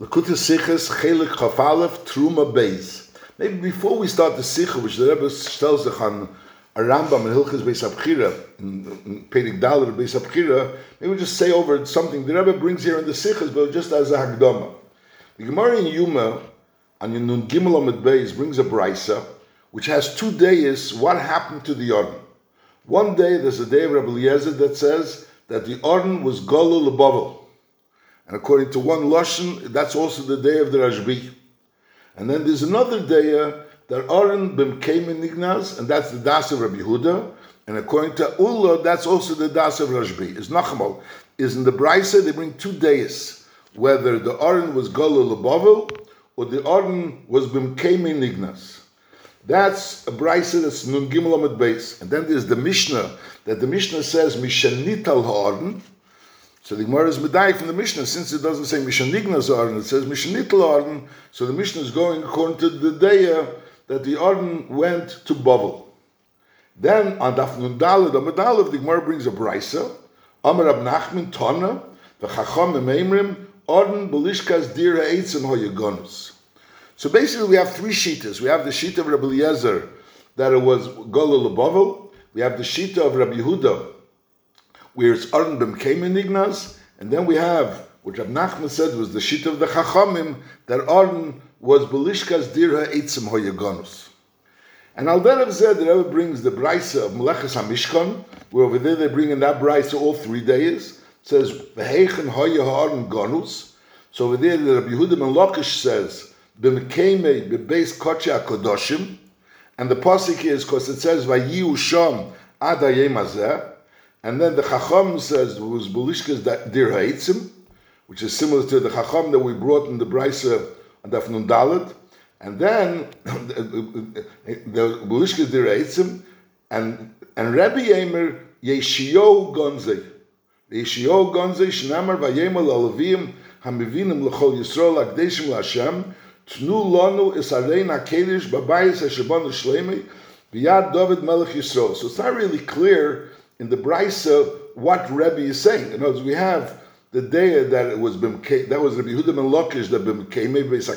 Sichas Chelek Chafalef Truma Beis. Maybe before we start the Sikha, which the Rebbe tells us on a Rambam and Hilchas Beis Abchira, Pedig Dalet Beis Abchira, maybe we just say over something the Rebbe brings here in the Sichas, but just as a Hagdama. The Gemara in Yuma, and Nun Gimel Amid Beis, brings a Brisa, which has two days, what happened to the Orden. One day, there's a day of Rebbe Eliezer that says that the Orden was Golul Lebavel. And according to one Lashon, that's also the day of the Rashbi. And then there's another day uh, that Aaron bim came in and that's the Das of Rabbi Huda. And according to Ulla, that's also the Das of Rashbi. Is Nachamal. Is in the Brisa, they bring two days, whether the Aaron was Golul Lebavel or the Aaron was bim came in. That's a brisa that's nun gimel base, and then there's the Mishnah that the Mishnah says mishanital ha'arden, so the Gemara is medai from the Mishnah, since it doesn't say Mishanignas Arden, it says Mishanitl Arden, so the Mishnah is going according to the day that the Arden went to Bavel. Then on Daf Nundalad, Amadalev, the Gemara brings a brisa, Amar Ab Nachman Tana, the Chacham Meimrim, Arden Belishkas Dir Ha'etzim Hoyagonus. So basically we have three shitas. We have the shita of Rabbi Eliezer, that it was Golul Bavel. We have the shita of Rabbi Yehuda, where it's Arden Bim in Ignaz, and then we have, which Rav Nachman said was the sheet of the Chachamim, that Arden was Belishkas Dirha Eitzim Hoyagonus. And Al Derav said that Rebbe brings the Brisa of Melechus HaMishkan, where over there they bring in that Brisa all three days, says, V'heichen Hoya Ha'arden Gonus, so over there the Rabbi Yehuda Ben Lakish says, B'mekeme B'beis Koche HaKodoshim, and the Pasik is, because it says, Vayiu Sham Ad HaYem and then the Chacham says was Belishkas Dir Ha'itzim, which is similar to the Chacham that we brought in the Brisa and Daf Nun. And then the Belishkas Dir Ha'itzim, and and Rabbi Yemer Yeshio Gonzei. Yeshio Gonzei Shnamar Vayemal Alavim Hamivinim L'chol Yisrael Akdeshim L'Hashem Tnu Lonu Isarein HaKedish Babayis HaShabon L'Shleimi B'yad David Melech Yisrael. So it's not really clear in the Brisa what Rebbe is saying. In other words, we have the day that it was that was Rabbi Yehuda ben Lakish that became Beis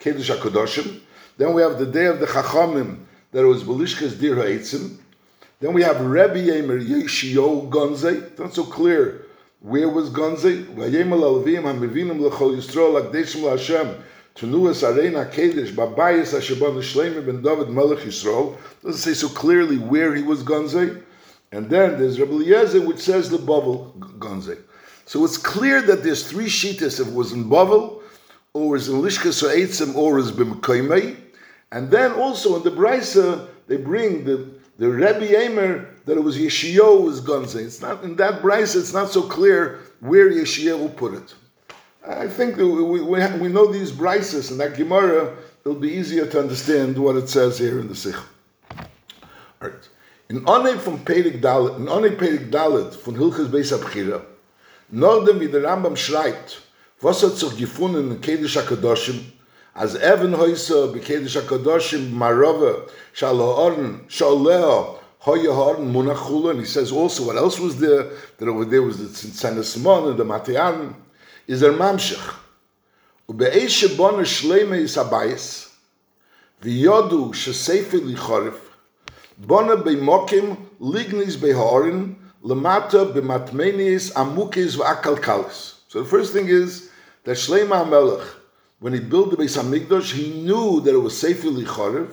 Kedush Hakodoshim. Then we have the day of the Chachamim that it was Belishkas Dir Ha'etzim. Then we have Rebbe Yemer Yeshio Gonze. It's not so clear where was Gonze. Vayemal Alvim Hamivinim L'chol Yisrael Akdeshim L'Hashem. Tenuas Arena Kedesh Babayis Hashabon Shleimah ben David Melech Yisrael. Doesn't say so clearly where he was Gonze. And then there's Rabbi Eliezer, which says the Bavel Gonze. So it's clear that there's three shitas. If it was in Bavel, or was in Lishkas or Eitzim, or is Bimkoimei. And then also in the Brisa, they bring the, the Rebbe Emer that it was Yeshio was Gonze. It's not in that Brisa, it's not so clear where Yeshio will put it. I think we, we, we know these Brisas and that Gemara, it'll be easier to understand what it says here in the Sikh. All right. in onne von pelig dal in onne pelig dal von hilches besser nor dem wie der rambam schreibt was hat sich gefunden in kedisha kadoshim as even heuser be kedisha kadoshim marova shalorn shalor hoye horn monachul and he says also what else was there? That over there was the sanasmon and the matian is der mamshach u be eish bon shleime is vi yodu she li kharif Bona beimokim lignis behorin lemata b'matmenis amukis v'akalkalis. So the first thing is that Shleima HaMelech, when he built the Beis Hamikdash, he knew that it was Sefer Lichorev,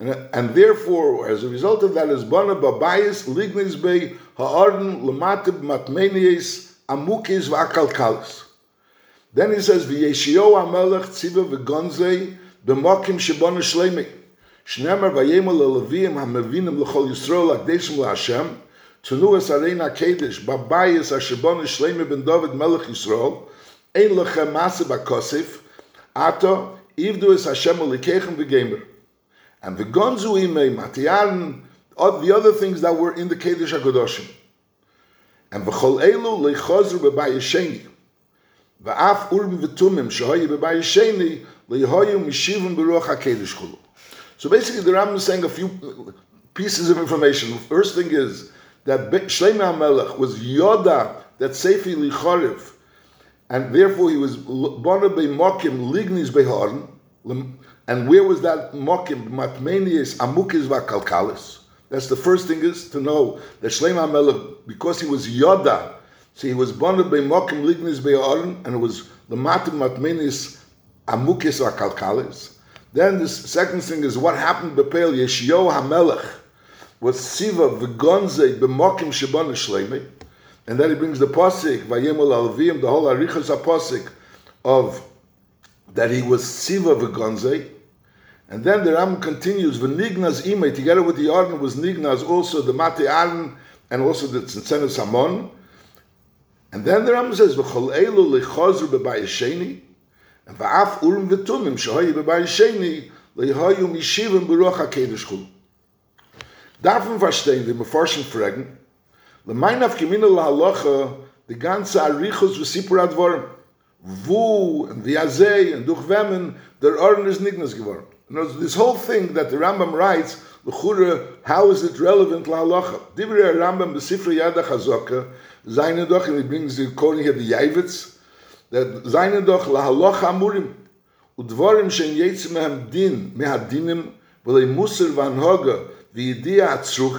and, and therefore, as a result of that, is Bona Babayis lignis be ha'arin lemata b'matmenis amukis v'akalkalis. Then he says, V'yeshio HaMelech tziva v'gonzei b'mokim shebona שנאמר ויימו ללווים המבינים לכל ישראל הקדשם להשם, תנו את הרין הקדש בבייס השבו נשלם מבן דוד מלך ישראל, אין לכם מסה בקוסף, עתו איבדו את השם הולכיכם וגמר. And the gonzu ime, matiyan, all the other things that were in the Kedish HaKadoshim. And the chol elu leichozru bebay yesheni. Ve'af urm v'tumim shehoi bebay yesheni leihoyu mishivim beruach HaKedish chulu. So basically, the Ram is saying a few pieces of information. First thing is that Shlomo Melech was Yoda that Sefi Lichoriv and therefore he was born by Mokim Lignis Behorn. And where was that Mokim? Matmenius Amukis Vakalkalis. That's the first thing is to know that Shlomo Melech, because he was Yoda, so he was born by Mokim Lignis Behorn, and it was the Matim Matmenius Amukis Vakalkalis. Then the second thing is what happened Bepel Yeshio HaMelech was Siva V'gonze B'mokim Shebon Shleimi. And then he brings the posik Vayemol Alvim, the whole Arichas posik of that he was Siva V'gonze. And then the Ram continues V'nignas Imei, together with the Arden was Nignas also the Mate Arden and also the Tzentzenes Hamon. And then the Ram says V'chol Elu Lechozru B'bayesheni ואף אולם ותומם שהיו בבית שני, והיו משיבם ברוח הקדש חול. Darf man verstehen, die Meforschen fragen, le mein auf gemine la halacha, die ganze Arichus wie Sipur wo und wie Azei und durch Wemmen der Orden ist nignes geworden. And this whole thing that the Rambam writes, Lechure, how is it relevant la halacha? Dibre Rambam besifre yada chazoka, seine doch, und ich bringe sie, Korin hier die that seine doch la halacha amurim, udvorim shen yetzim mehem din, mehadinim, v'lei musir vanhoga, וידיע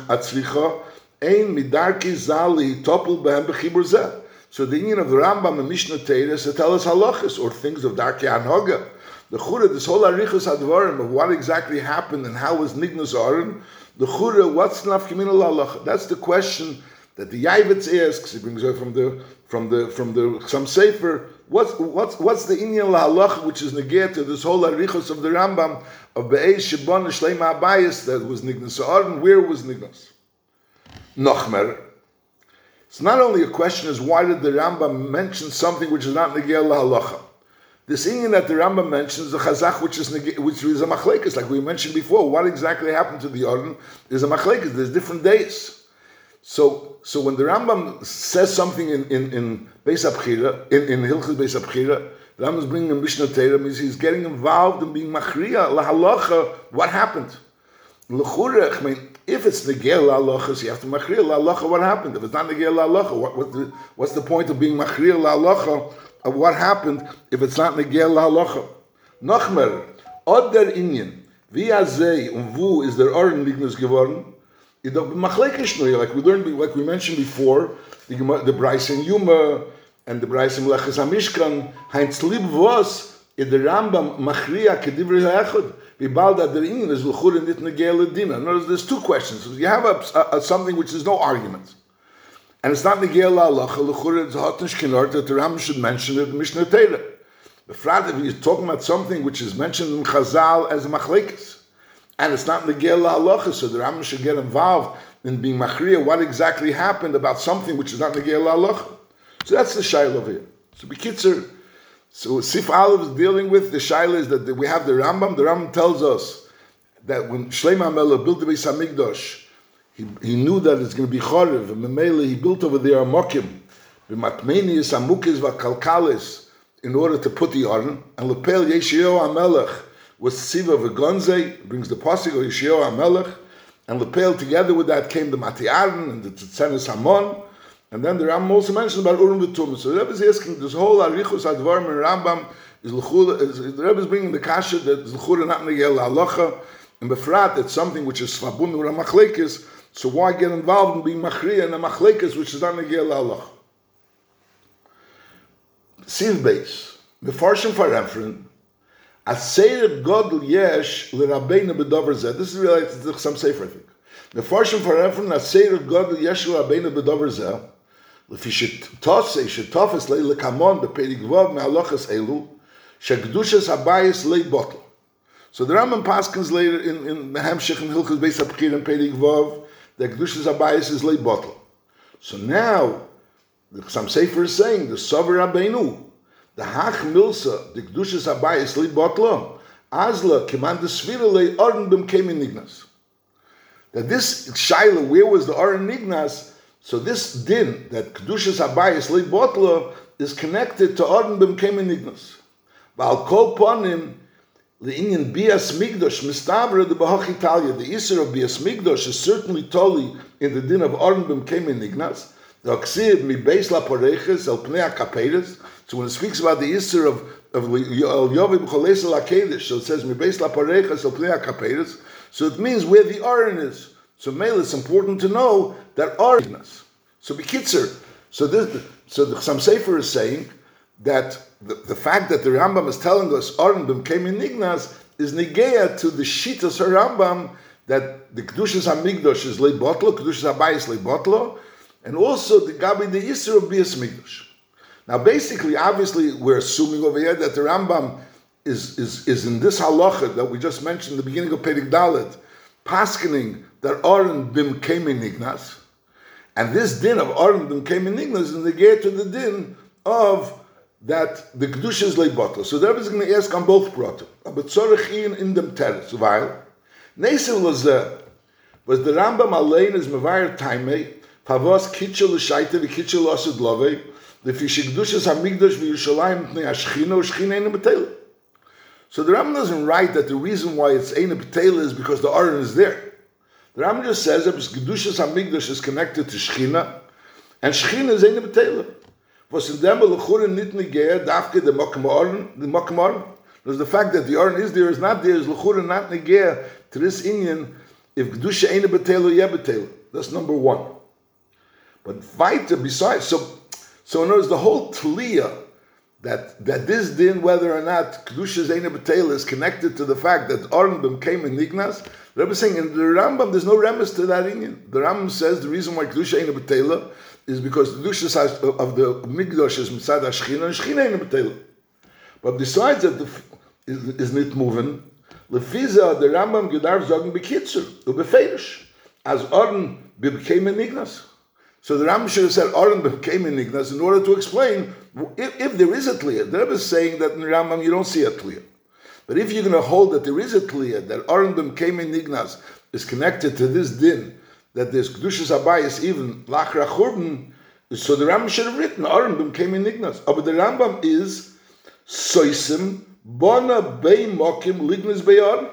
הצליחה, ein midarki zali topel behem bechibur zeh. So the union of the Rambam and Mishnah Torah is to tell us halachas or things of darki anhoga. The chura, this whole arichus advarim of what exactly happened and how was nignus aron. The chura, what's nafkimin halacha? That's the question that the Yavitz asks. He brings her from the from the from the some sefer. What's what's what's the inyan halacha which is negate to this whole arichus of the Rambam of Be'ez Shibon Shleima Abayis that was Nignas Aron, where was Nignas? Nochmer. It's not only a question as why did the Rambam mention something which is not Negel Halacha. This Indian that the Rambam mentions, the Chazach, which is which is a machlekes, like we mentioned before. What exactly happened to the Aron is a machlekes. There's different days. So, so when the Rambam says something in in in Beis Abchira, in in Hilchas Beis Abchira, the Rambam is bringing a Mishnah Torah means he's getting involved in being machriya lahalacha. What happened? L'chura, I mean, if it's negel lahalacha, you have to machriya lahalacha. What happened? If it's not negel lahalacha, what, what the, what's the point of being machriya lahalacha of what happened if it's not negel lahalacha? Nochmer, od der inyan, wie azay und wo is der Oren lignus geworden? Like we learned, like we mentioned before, the, the Bryce and Yuma, and the Braisim Leches HaMishkan, Heinz Lieb was, in the Rambam Machriya Kedivri HaEchad, Vibalda der Ingen is L'chur Nit Negele Dina. Notice there's two questions. You have a, a, something which is no argument. And it's not Negele Halacha, L'chur it's Hotnish that the Rambam should mention it in Mishnah Torah. The Frad, if he's talking about something which is mentioned in Chazal as a Machlekes, and it's not Negele Halacha, so the Rambam should get involved in being Machriya, what exactly happened about something which is not Negele Halacha. So that's the shaila here. So Bekitzer, so Sif Aleph is dealing with the shaila is that we have the Rambam. The Rambam tells us that when Shlomo Melech built the Beis Hamikdash, he, he knew that it's going to be Chorev, and Memele, he built over there a Mokim, B'matmenius, Amukis, Vakalkalis, in order to put the Aron, and Lepel Yeshio HaMelech was Siva V'gonze, brings the Pasuk of Yeshio HaMelech, and Lepel, together with that came the Matiaran and the Tzitzenes Hamon, and then the Rambam also mentioned about Urim V'tum. So the Rebbe is asking, this whole Arichus Advarim and Rambam, is L'chula, the Rebbe is bringing the Kasha that is L'chula not Negel Halacha, and Befrat, it's something which is Svabun with a Machlekes, so why get involved in being Machriya and a Machlekes, which is not Negel Halacha? Siv base, Mefarshim for reference, Aseir Godel Yesh L'Rabbeinu B'Dover Zeh. This is really some safer, I think. Mefarshim for reference, Aseir Godel Yesh L'Rabbeinu B'Dover Zeh, לפי שתוסי, שתופס לי לקמון בפרק ווב מהלוחס אלו, שקדושס הבייס לי בוטל. So the Rambam Paskins later in, in the Hamshich and Hilchus Beis HaPchir and Perik Vov, the Kedushas Abayis is lay bottle. So now, the some Sefer is saying, the Sover Rabbeinu, the Hach Milsa, the Kedushas Abayis lay bottle, Azla, Keman the Svira lay Orden Bim Kemin Nignas. That this Shaila, where was the Orden Nignas, so this din that kedushas habayis li botla is connected to Orden bim kemenignos. Val kol ponim the Indian bias migdosh mistabra the bahach Italia. The iser of bias migdosh is certainly totally in the din of Orden bim kemenignos. Mi beis la pnei. So when it speaks about the Isser of of Yovim Akedesh, so it says Mibeis Laparecha Sopnei Akapedes, so it means where the Aron is. So Mele, it's important to know that Aron is. So Bekitzer, so this, so the Chassam Sofer is saying that the, the fact that the Rambam is telling us Aron came in Ignas is negea to the Shitas Rambam that the Kedushas HaMikdosh is Leibotlo, Kedushas HaBayis Leibotlo, and also the Gabi the Yisr of Bias. Now, basically, obviously, we're assuming over here that the Rambam is, is, is in this halacha that we just mentioned in the beginning of Pedig Dalet, paskening that Aaron bim came in Ignas, and this din of Aaron bim came in Ignas is negate to the din of that the kedusha is leibotel. So there is going to ask on both proto. But tzorich in in dem teres, while Nesim was the was the Rambam allein is mevayer taimei favos kitchel l'shaita v'kitchel l'osud lovei לפי שקדושס המקדוש בירושלים מפני השכינה ושכינה אינו בתל. So the Rambam doesn't write that the reason why it's Eina Betela is because the Aron is there. The Rambam just says that Kedushas HaMikdash is connected to Shechina, and Shechina is Eina Betela. Was in dem Lechurin nit negea, dafke the Mokum Aron, the Mokum Aron. There's the fact that the Aron is there, is not there, is Lechurin not negea to this Indian, if Kedusha Eina Betela, yeah Betela. That's number one. But weiter, besides, so so in other words, the whole tliya that that this din, whether or not kedusha zayna b'teila is connected to the fact that Arnbim came in Nignas, the Rebbe is saying in the Rambam there's no remes to that Indian. The Rambam says the reason why kedusha ain't b'teila is because the kedusha of the Migdosh is mitzad Ashchina and Shchina ain't b'teila. But besides that, the, is, is not moving. Lefiza the Rambam gedarf sagen bekitzer ubeferish as Arn became in Nignas. So the Ram should have said Aron came in Ignas in order to explain if, if there is a Tliya. The Rebbe is saying that in Rambam you don't see a Tliya. But if you're going to hold that there is a Tliya, that Aron came in Ignas is connected to this din, that there's Kedushas Abayis, even Lachra Churban, so the Rambam should have written Aron came in Ignas. Ah, but the Rambam is Soisim, Bona Bei Mokim Lignas Be'ar.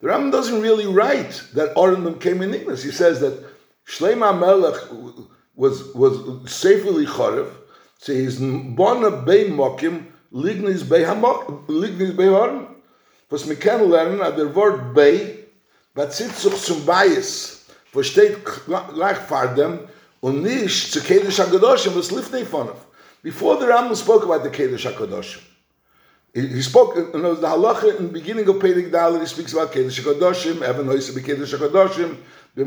The Rambam doesn't really write that Aron came in Ignas. He says that Shleima Melech was was safely charev. So he's bona bei mokim lignis bei hamok lignis bei horn. Was mir kann lernen, at der Wort bei, was sitzt sich zum Bias, wo steht gleich vor dem und nicht zu Kedesh HaKadoshim, was lift von ihm. Before the Rambam spoke about the Kedesh HaKadoshim, he, he spoke, in the halacha in the beginning of Pedig Dalit, he speaks about Kedesh HaKadoshim, Evan Hoysa be Kedesh HaKadoshim, and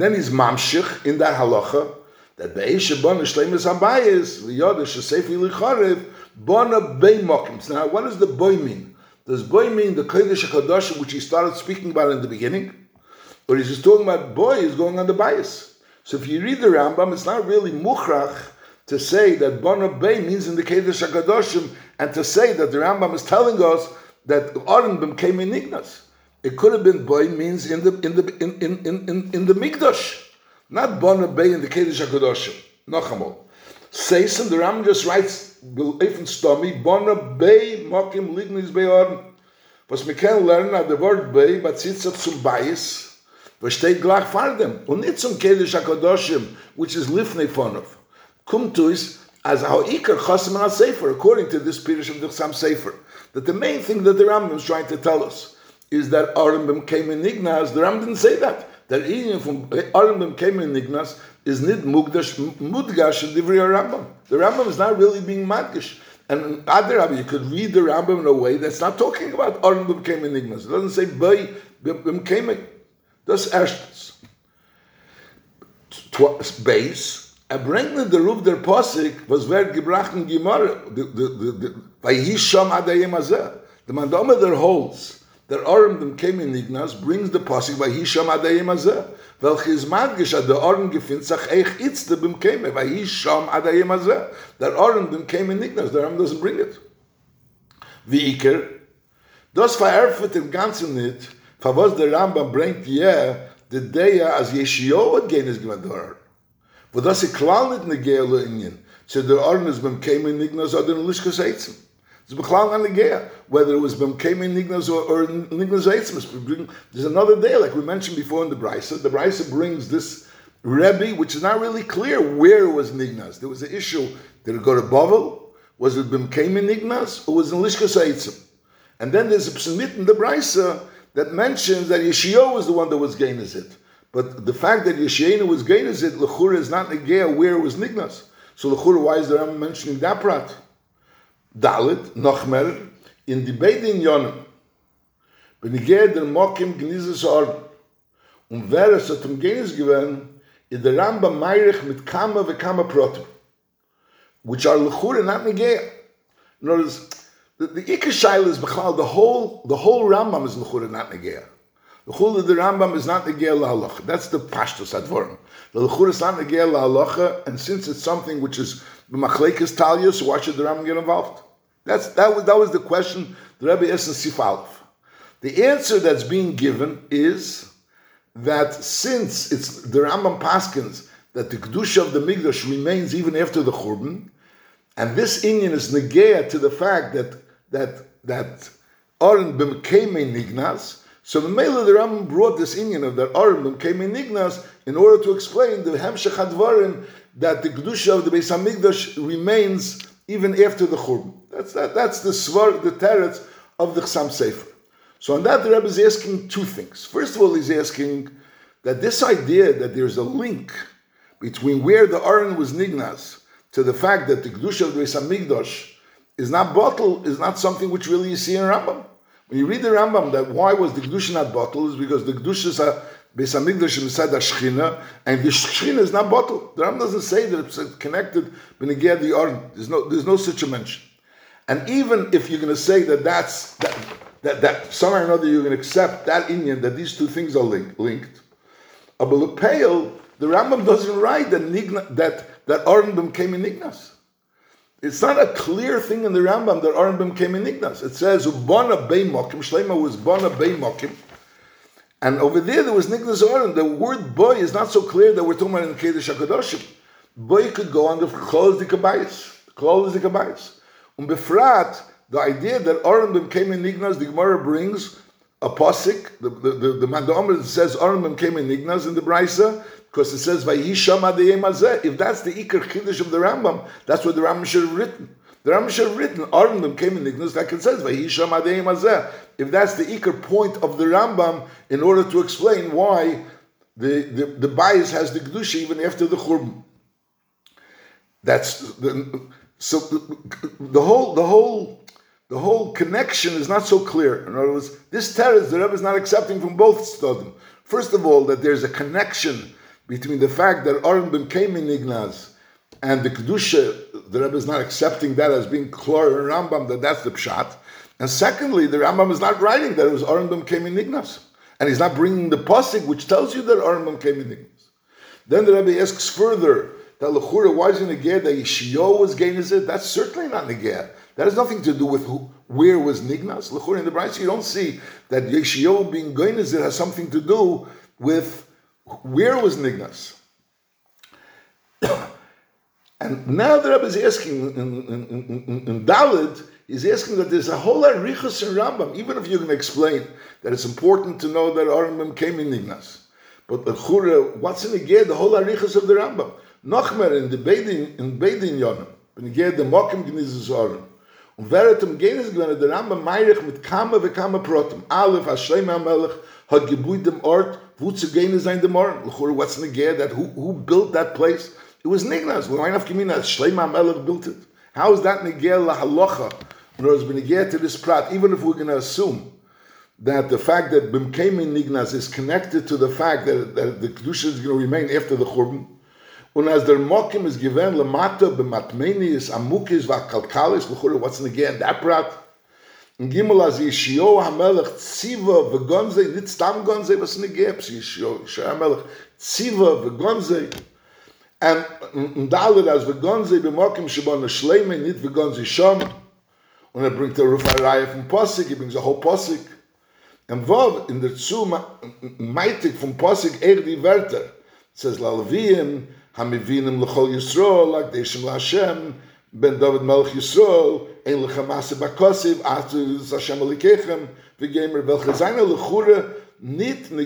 then he's mamshich in that halacha that be'eshe bon shleimus habayis v'yodesh sefi licharev bona bei mokim. Now, what does the boy mean? Does boy mean the kodesh hakadosh which he started speaking about in the beginning, or is he talking about boy is going on the bias? So if you read the Rambam, it's not really muchrach to say that bona bei means in the kodesh hakadoshim, and to say that the Rambam is telling us that Aron came in Ignas. It could have been boy means in the in the in in in in, in the mikdash, not bona bay in the kedush hakodoshim. Nochamol. Seisen the Ram just writes even stomi bona bay mokim lignis beorn. Was mir kann lernen at the word bay, but sitzt zum bayis, was steht gleich vor dem und nicht zum kedush hakodoshim, which is lifnei fonov. Come to us as how ikar chosim al sefer according to this pirish of the Chassam Sofer. That the main thing that the Rambam is trying to tell us is that Arambim came in Ignas. The Ram didn't say that. That even from Arambim came in Ignas is nid mugdash mudgash divri Rambam. The Rambam is not really being madgash. And other Rabbi, you could read the Rambam in a way that's not talking about Arambim came in Ignas. It doesn't say Bay Bim came. Das erstens. Base. Er bringt the Ruf der Posik, was wird gebracht in Gemara. Bei Hisham Adayim Azeh. The Mandoma there holds that Aram dem came in Ignas brings the pasuk by Hisham adayim azeh. Welches madgish ad the Aram gefindt sach eich itz de bim came by Hisham adayim azeh. That Aram dem came in Ignas. The Aram doesn't bring it. Wie Iker. Das vererfet im Ganzen nicht, for was der Rambam bringt yeah, the day as Yeshio hat der Aram. Wo das ich klar nicht ne Gehle in jen. So der Aram is bim in Ignas oder in Lishkas. It's whether it was B'mkeim Nignas or, or Nignas Eitzmas. There's another day, like we mentioned before in the Brisa. The Brisa brings this Rebbe, which is not really clear where it was Nignas. There was an issue. Did it go to Bavel? Was it Bimkeim Nignas? Or was it Lishkas Eitzim? And then there's a psalmit in the Brisa that mentions that Yeshio was the one that was Gainazit. But the fact that Yeshayna was Gainazit, Lechura is not Negea where it was Nignas. So Lechura, why is the Ram mentioning that prat? Dalit, Nochmer, in the Beidin Yonim, Benigeh der Mokim Gnizes Orden. Und wer es hat um Genis gewinnt, in der Rambam Meirich mit Kama ve Kama Protem, which are Lechura, not Negea. Words, the, the Ikashayla is Bechal, the whole, the whole Rambam is Lechura, not Negea. The Chul of the Rambam is not Negea LaHalacha. That's the Pashtus Advorim. The Lechura is not Negea LaHalacha, and since it's something which is B'machlekes Talia, so why should the Rambam get involved? That's, that, was, that was the question the Rebbe asked in Sif Aleph. The answer that's being given is that since it's the Rambam Paskins that the Kedusha of the Migdash remains even after the Churban, and this Indian is negea to the fact that that that Aaron became a Nignas, so the Mela the Rambam brought this Indian of that Aaron became a Nignas in order to explain the Hemshech Hadvarim that the Kedusha of the Beis Hamikdash remains even after the Churban. That's that, that's the svar, the teretz of the Chassam Sofer. So on that, the Rebbe is asking two things. First of all, he's asking that this idea that there's a link between where the Aron was nignas to the fact that the Kedusha of the Beis Hamikdash is not bottled is not something which really you see in Rambam. When you read the Rambam, that why was the Kedusha not bottled is because the Kedusha Beis is inside the Shechina, and the Shechina is not bottled. The Rambam doesn't say that it's connected Beneged the Aron. There's no, there's no such a mention. And even if you're going to say that that's that, that, that somehow or another you're going to accept that Indian that these two things are link, linked. Abalupale, the Rambam doesn't write that Nigna, that that Arnbim came in Ignas. It's not a clear thing in the Rambam that Arnbim came in Ignas. It says Ubana Mokim. Shlema was Bana Mokim. And over there, there was Nignas Aron. The word boy is not so clear that we're talking about in Kedesh HaKadoshim. Boy could go under Close the Kabayis. Close the Kabayis. Und befrat, the idea that Aron came in Ignas, the Gemara brings a posik. The the the, the Mandomer says Aron came in Ignas in the Brisa because it says Vayisham If that's the Iker Kiddush of the Rambam, that's what the Rambam should have written. The have written Aron came in Ignas like it says Vayisham If that's the Iker point of the Rambam, in order to explain why the the, the bias has the Kedusha even after the Churban. That's the so the whole the whole the whole connection is not so clear. In other words, this teretz the Rebbe is not accepting from both studim. First of all, that there's a connection between the fact that Aron came in Ignaz and the kedusha, uh, the Rebbe is not accepting that as being klor and Rambam that that's the pshat. And secondly, the Rambam is not writing that it was Aron came in Ignaz, and he's not bringing the pasuk which tells you that Aron came in Ignaz. Then the Rebbe asks further that Lechura, why is it Negeh that Yeshio was Gainazit? That's certainly not Negeh. That has nothing to do with who, where was Nignas. Lechura in the Brisa, you don't see that Yeshio being Gainazit has something to do with where was Nignas. and now the Rebbe is asking in, in, in, in Dalit, he's asking that there's a whole Arichas in Rambam, even if you can explain that it's important to know that Arambam came in Nignas. But the Chura, what's in the the whole Arichas of the Rambam? noch mehr in the beiden in beiden jahren bin ich de mokem gnizes sorgen und werdet im genes gwenne er der rambe meirig mit kame we kame protem alle va shleima melch hat gebuid dem ort wo zu gehen sein dem morgen lchor what's in the that who who built that place it was nignas we might have gemina shleima melch built it. How is that nigel la halacha when was been get to this prat even if we're going to assume that the fact that bim came in nignas is connected to the fact that, that the kedusha is going to remain after the churban Und as der Mokim is given lemata b'matmenis amukis v'akalkalis l'chura, what's in again that prat? In Gimel as Yeshio HaMelech tziva v'gonzei, nit stam gonzei, was in again, Yeshio HaMelech tziva v'gonzei, and in dalad as we gone ze be mokem shbon shleime nit we gone ze shom. Und er bringt der ruf a rei von posse gibt so a hol posse and vov in der zu meitig von posig er die werter. Says lalvim ham mi vinem le chol yisro lak de shem la shem ben david melch yisro ein le chamas ba kosev at ze shem le kechem ve gemer vel chazaina le This whole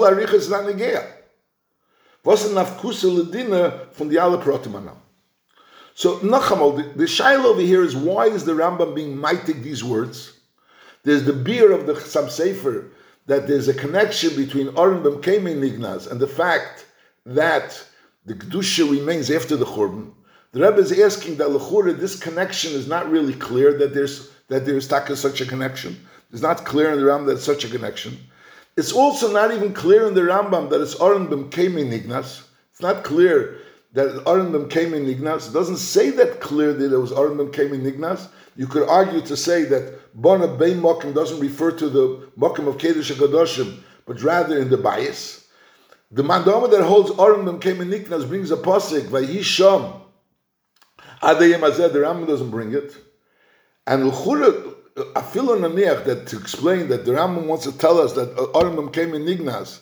Aricha is not negea. Was ist Nafkusa Ledina von die alle Protimanam? So, Nachamal, the, the shaila over here is why is the Rambam being mighty these words? There's the beer of the Chassam Sofer that there's a connection between Oren Bemkeme Nignaz and the fact that the Kedusha remains after the Churban. The Rebbe is asking that Lechura, this connection is not really clear that there's that there's taka such a connection. It's not clear in the Rambam that it's such a connection. It's also not even clear in the Rambam that it's Oren Bemkeme Nignas. It's not clear that Aron Bem came in Nignas. It doesn't say that clearly that it was Aron Bem came in Nignas. You could argue to say that Bona Bein Mokim doesn't refer to the Mokim of Kedesh HaKadoshim, but rather in the bias. The Mandama that holds Aron Bem came in Nignas brings a posik, Vayisham. Adayim Azeh, the Rambam doesn't bring it. And Afilo Naniach, that to explain that the Rambam wants to tell us that uh, Aron Bem came in Nignas,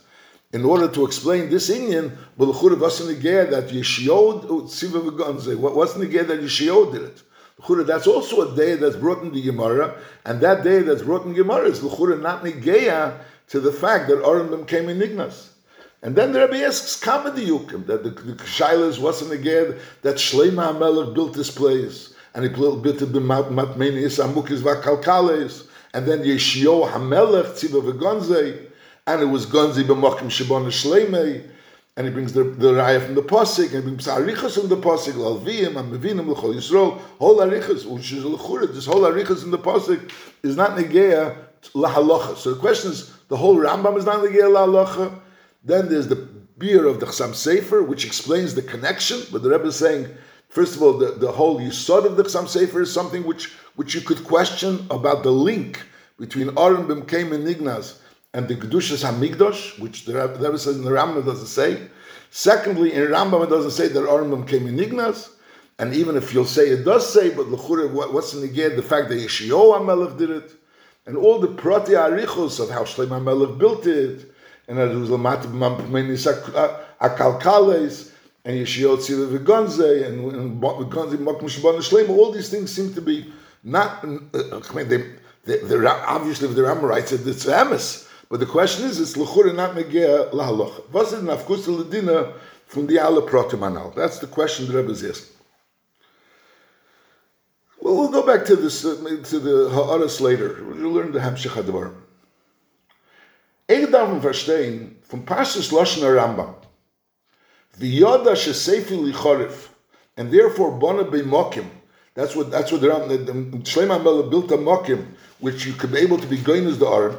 in order to explain this Indian, what's the that Yeshiod? What's the that Yeshiod did it? That's also a day that's brought in the Gemara, and that day that's brought in Gemara is l'chura not negeya to the fact that Aron came in Ignas. And then the Rebbe asks Kamadi Yukim that the, the Shailas wasn't again that Shleima HaMelech built this place, and he built it the Matmenis Amukis Vakalkales, and then Yeshio HaMelech Tziva V'Gonze and it was Gonzi b'mokim shibon shleimei, and he brings the, the raya from the posik, and he brings arichas from the posik, l'alviyim, amevinim, l'chol yisrael, whole arichas, which is this whole arichas in the posik is not negeya lahalacha. So the question is, the whole Rambam is not negeya lahalacha, then there's the beer of the Chassam Sofer, which explains the connection, but the Rebbe is saying, First of all, the, the whole Yisod of the Chassam Sofer is something which, which you could question about the link between Aron Bimkeim and Ignaz and the Kedushas Hamigdosh, which the Rebbe says in the Rambam doesn't say. Secondly, in Rambam it doesn't say that Arambam came in Ignas, and even if you'll say it does say, but Lechura, what's in the get the fact that Yeshio HaMelech did it, and all the Prati Arichos of how Shleim HaMelech built it, and that it was Lamat Akalkales, and Yeshio Tzila V'Gonze, and V'Gonze Mokum Shabbat Shleim, all these things seem to be not, uh, I mean, they, they, they're obviously if the Rambam writes it, it's Emes, but the question is, it's l'chura not megea lahalocha. Was it nafkus ledina from the alle protimanal? That's the question the Rebbe is asking. Well, we'll go back to this uh, to the ha'aras later. We'll learn the hamshich hadvar. Darf verstehen from Pashas Lashon Rambam. V'yoda shesefi lichorif, and therefore bona b'mokim. That's what that's what the Rambam, Shlomo built a mokim, which you could be able to be going as the Aron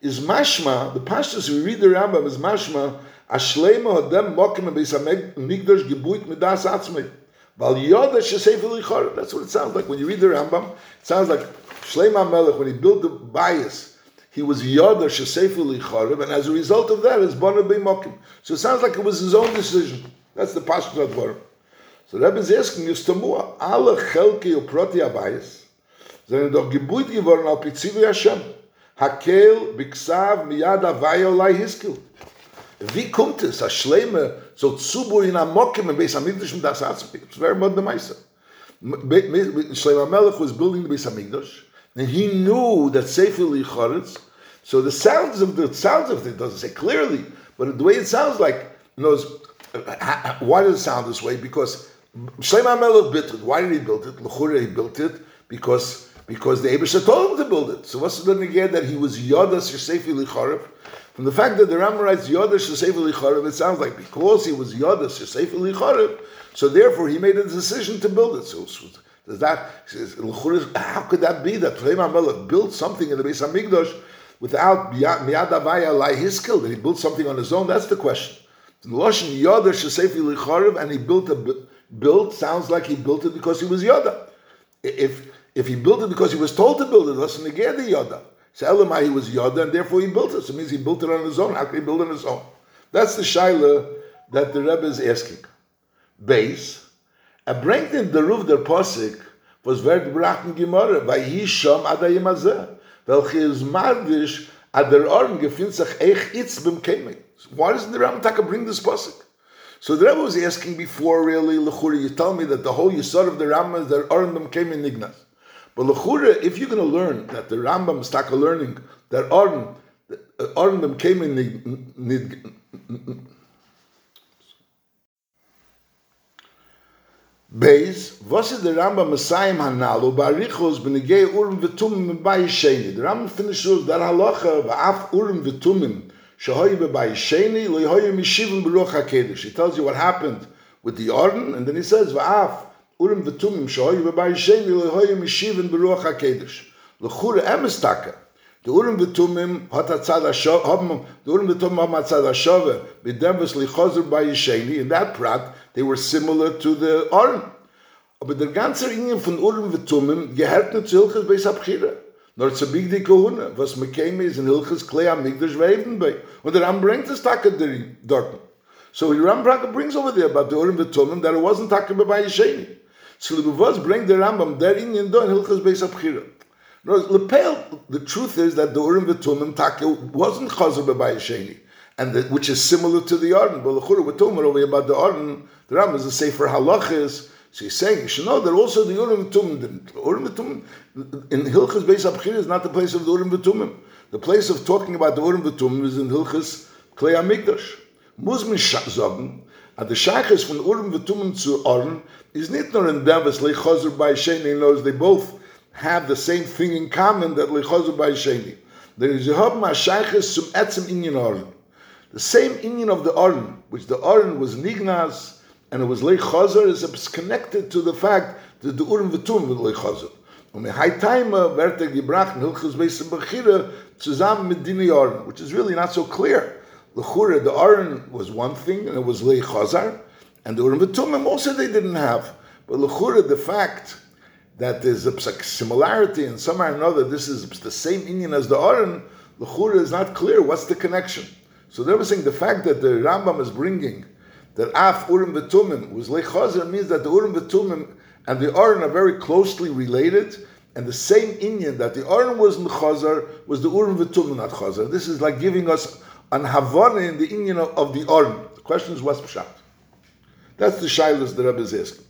is mashma, the pashtas we read the Rambam is mashma, ashlema hadem mokim beis migdash gebuit midas atzmei. Val yoda shesefer lichor. That's what it sounds like when you read the Rambam. It sounds like Shleima Melech when he built the bias, he was yoda shesefer lichor, and as a result of that, is bona mokim. So it sounds like it was his own decision. That's the pashtas of the So Rebbe is asking you, Stamua, alle chelke uproti abayis, sind doch gebuit geworden al pitzivi Hashem. Hakel biksav miyad avayo lai hiskil. Wie kommt es, a Schleime so zubu in a Mokim in Beis Hamikdash mit das Atzpik? It's very much the Meise. Shleima Melech was building the Beis Hamikdash, and he knew that Sefer Lichoretz, so the sounds of the sounds of it doesn't say clearly, but the way it sounds like, knows uh, why does it sound this way? Because Shleima Melech built it. Why did he build it? L'chure he built it because because the Abisha told him to build it. So what's the neged that he was Yodas Yosefi Licharev? From the fact that the Ram writes Yodas Yosefi Licharev, it sounds like because he was Yodas Yosefi Licharev, so therefore he made a decision to build it. So, so does that, how could that be that Reim HaMelech built something in the Beis HaMikdash without Miyad Avaya Lai that he built something on his own? That's the question. Loshin and he built a built sounds like he built it because he was Yoda. If if he built it because he was told to build it, that's negate the Yoda. So Elamai, he was Yoda, and therefore he built it. So it means he built it on his own. How can he build it on his own? That's the Shaila that the Rebbe is asking. Base, a bringt in the roof der Posik, was wird brachen gemorre, weil hi shom adayim azeh, welche is mardish, ad der Oren gefindt sich eich itz bim keming. Why doesn't the Rebbe Taka bring this Posik? So the Rebbe was asking before, really, Lechuri, you tell me that the whole Yisod of the Rambam is that Oren bim keming nignas. But Lechura, if you're going to learn that the Rambam is taka learning that Arn, Arn came in the Beis, was ist der Rambam Messiah Hanalu, Barichos, Benegei Urim Vetumim Bai Sheni. The Rambam finishes that halacha, Va'af Urim Vetumim, Shahoy Bai Sheni, Loihoy Mishivim Beruch HaKedesh. He tells you what happened with the Arden, and then he says, Va'af Urim Vetumim, Shahoy Bai Sheni, Loihoy Mishivim Beruch HaKedesh. L'chura emes taka. The Urim V'tumim hat atzad haben, the Urim V'tumim haben atzad hashove, b'dem v's lichozer Bai Sheni, in that prat, they were similar to the Oren. Aber der ganze Ingen von Urim Vetumim gehört nicht zu Hilches Beis Abchira. Nor zu Big die Kohune, was mekäme ist in Hilches Klei am Migdash Weiven bei. Und der Ram bringt das Taka dort. So the Rambam brings over there about the Urim Vetumim that it wasn't Taka by Yesheni. So the was bring the Rambam der Ingen do in Hilches Beis Abchira. No, Lepel, the truth is that the Urim Vetumim Taka wasn't Chazer by. And the, which is similar to the Arden. But the we're talking about the Arden, the Ram is a Sefer Halachis. So he's saying you should know that also the Urim V'tumim, the Urim in Hilchas Beis Abchir is not the place of the Urim V'tumim. The place of talking about the Urim V'tumim is in Hilchas Klei Hamikdash. Muss man sagen, at the Shachas from Urim V'tumim to Urim is not nur in Davis Lechozer by Sheni knows they both have the same thing in common that Lechozer by Sheni. There is a Hab Shachas zum Etzem Inyan Urim. The same Inyan of the Aron, which the Aron was Nignas, and it was Lei Chazer, is connected to the fact that the Urim V'tum was Lei Chazer. Und mir hay time uh, werte gebracht Hilchus Beis Bechira zusammen mit Dini Aron, which is really not so clear. The Chura, the Aron was one thing, and it was Chazar, and the Urim V'tumim also they didn't have. But the the fact that there's a similarity and somehow or another this is the same Indian as the Aron, the Chura is not clear. What's the connection? So they were saying the fact that the Rambam is bringing that Af Urim V'tumim was Lechazer means that the Urim V'tumim and the Aron are very closely related, and the same Indian that the Aron was in Chazar was the Urim V'tumim not Chazar. This is like giving us an Havana in the Indian of, the Aron. The question is what's Pshat? That's the Shilas the Rebbe is asking.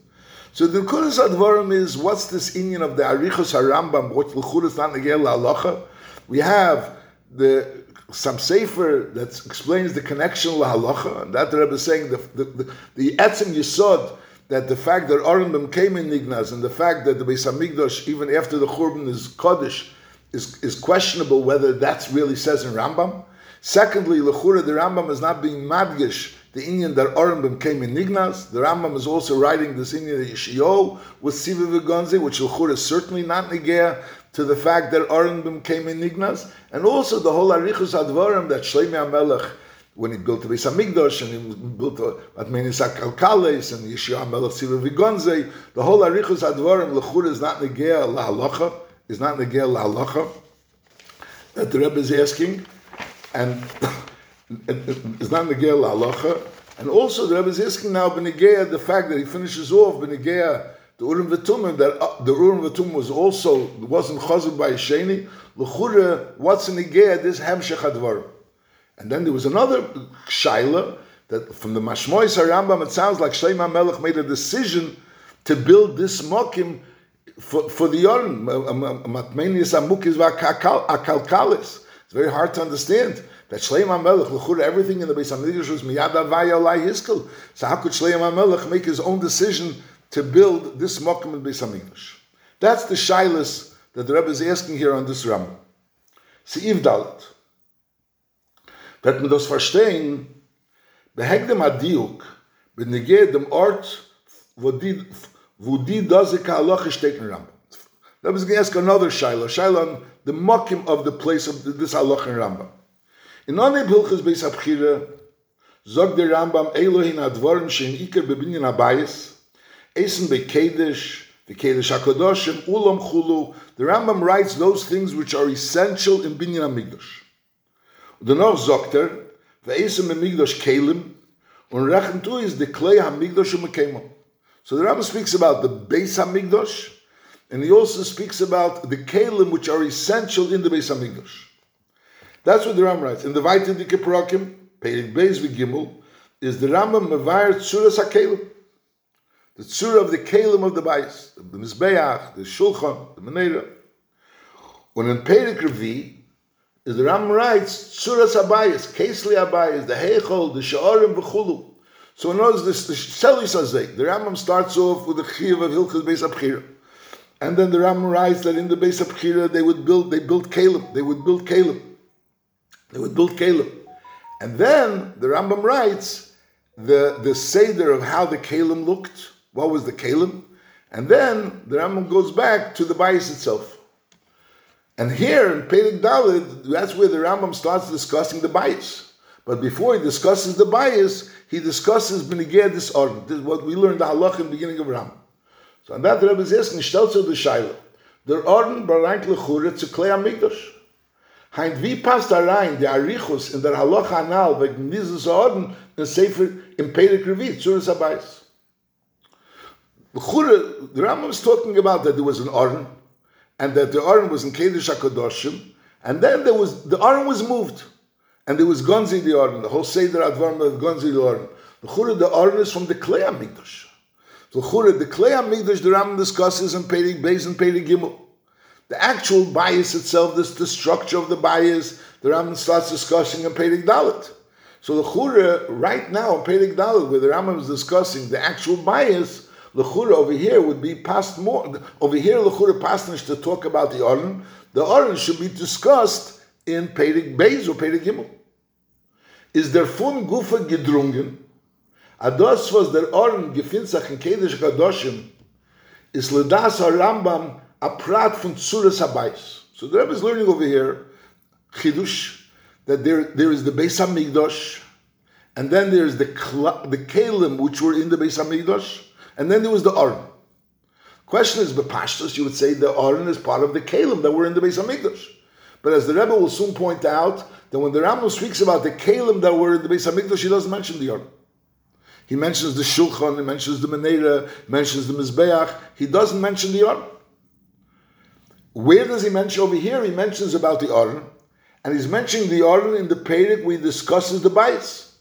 So the Kudas Advarim is what's this Indian of the Arichos HaRambam, which Negel Halacha? We have the some sefer that explains the connection la halacha, and that Rebbe is saying the the the, the etzim yisod that the fact that Arambam came in Nignas and the fact that the Beis Hamikdash even after the Churban is Kaddish is, is questionable whether that's really says in Rambam. Secondly, Lechura, the Rambam is not being madgish the Indian that Arambam came in Nignas. The Rambam is also writing this Indian that Yeshio with Siva Vigonzi, which Lechura is certainly not Nigea to the fact that Arenbim came in Nignas, and also the whole Arichus Advarim that Shlomi HaMelech, when he built the Beis Hamikdash and he built Atmenis HaKalkales and Yeshua HaMelech Siva Vigonze, the whole Arichus Advarim Lechur is not Negea LaHalacha, is not Negea LaHalacha, that the Rebbe is asking, and it's not Negea LaHalacha, and also the Rebbe is asking now Benegea, the fact that he finishes off Benegea the Urim V'tumim, that uh, the Urim V'tumim was also, wasn't chazed by Sheni, L'chure, what's in Igea, this Hemshech. And then there was another Shaila, that from the Mashmois HaRambam, it sounds like Shlomo Melech made a decision to build this Mokim for, for the Yorim, Matmenius Amukis Akalkalis. It's very hard to understand that Shlomo Melech, L'chure, everything in the Beis HaMikdash was Miyad Avaya Lai Yiskel. So how could Shlomo Melech make his own decision to build this Mokum in Beis Hamikdash. That's the shilas that the Rebbe is asking here on this Ram. Seiv Dalet. Wird man das verstehen, behegdem Adiuk, benege dem Ort, wo die, wo die Dazika Halacha steht in Ram. That was going to ask another Shaila, Shaila on the Mokim of the place of this Halacha in Rambam. In Oneb Hilchas Beis Abchira, zog der Rambam Elohim Advorim shein Iker bebinyan Abayis, Esen Bekedesh, the Kedesh HaKadoshim, Ulam Chulu. The Rambam writes those things which are essential in Binyan HaMikdash. Dennoch sagt er, Ve'esem HaMikdash Kelim, und rechnet tu is the Klei HaMikdash HaMekemo. So the Rambam speaks about the Beis HaMikdash, and he also speaks about the Kelim which are essential in the Beis HaMikdash. That's what the Rambam writes. In the Vaitin Dike Parakim, Peirik Beis V'Gimel, is the Rambam Mevayer Tzuras HaKelim. The tzura of the kalim of the bayis, the mizbeach, the shulchan, the menorah. When in Perek Revi, is the Ram writes tzuras abayis, kesli abayis, the heichol, the sha'arim v'chulu. So in other this the Selis Azay, the Rambam starts off with the Chiv of Hilchas Beis Abchira. And then the Rambam writes that in the Beis Abchira they would build, they built Caleb, they would build Caleb. They would build Caleb. And then the Rambam writes the, the Seder of how the Kalim looked, what was the Kalim, and then the Rambam goes back to the bias itself. And here in Pedig Dalit, that's where the Rambam starts discussing the bias. But before he discusses the bias, he discusses Benigeh disorder. This is what we learned the halach in the beginning of Rambam. So on that the Rebbe is asking, stellt zu der Orden belangt lechure zu Klei Amigdash. Heint, wie passt da rein der Arichus in der Halacha Anal wegen dieses Orden in Sefer im Pedig Revi, Zuras Abayis? The Rambam is talking about that there was an Orden, and that the Orden was in Kedesh HaKadoshim, and then there was, the Orden was moved, and there was Gonzi the Orden, the whole Seder Advarma of Gonzi the Orden. The Chura, the Orden is from the Klei HaMikdash. So Chura, the Klei HaMikdash, the Rambam discusses in Pedig Beis and Pedig Gimel. The actual bias itself, this the structure of the bias, the Rambam starts discussing in Pedig Dalit. So the Chura, right now in Pedig Dalit, where the Rambam is discussing the actual bias, the Chura over here would be past more. Over here, the Chura passed to talk about the Orden. The Orden should be discussed in Pedig Beis or Pedig Gimel. Is der fun Gufa gedrungen? Ados was der Orden gefinzach in Kedesh Kadoshim, is Ledas Rambam a prat von Tzuras Habayis. So the Rebbe is learning over here, Chidush, that there, there is the Beis HaMikdash, and then there's the, the Kalim, which were in the Beis HaMikdash, and then there was the Aron. Question is, Bepashtos, you would say the Aron is part of the Kalim that were in the base of HaMikdash. But as the Rebbe will soon point out, that when the Rambam speaks about the Kalim that were in the base of HaMikdash, he doesn't mention the Aron. He mentions the Shulchan, he mentions the Menera, mentions the Mizbeach. He doesn't mention the Aron. Where does he mention over here? He mentions about the Aron, and he's mentioning the Aron in the Perek he discusses the bias.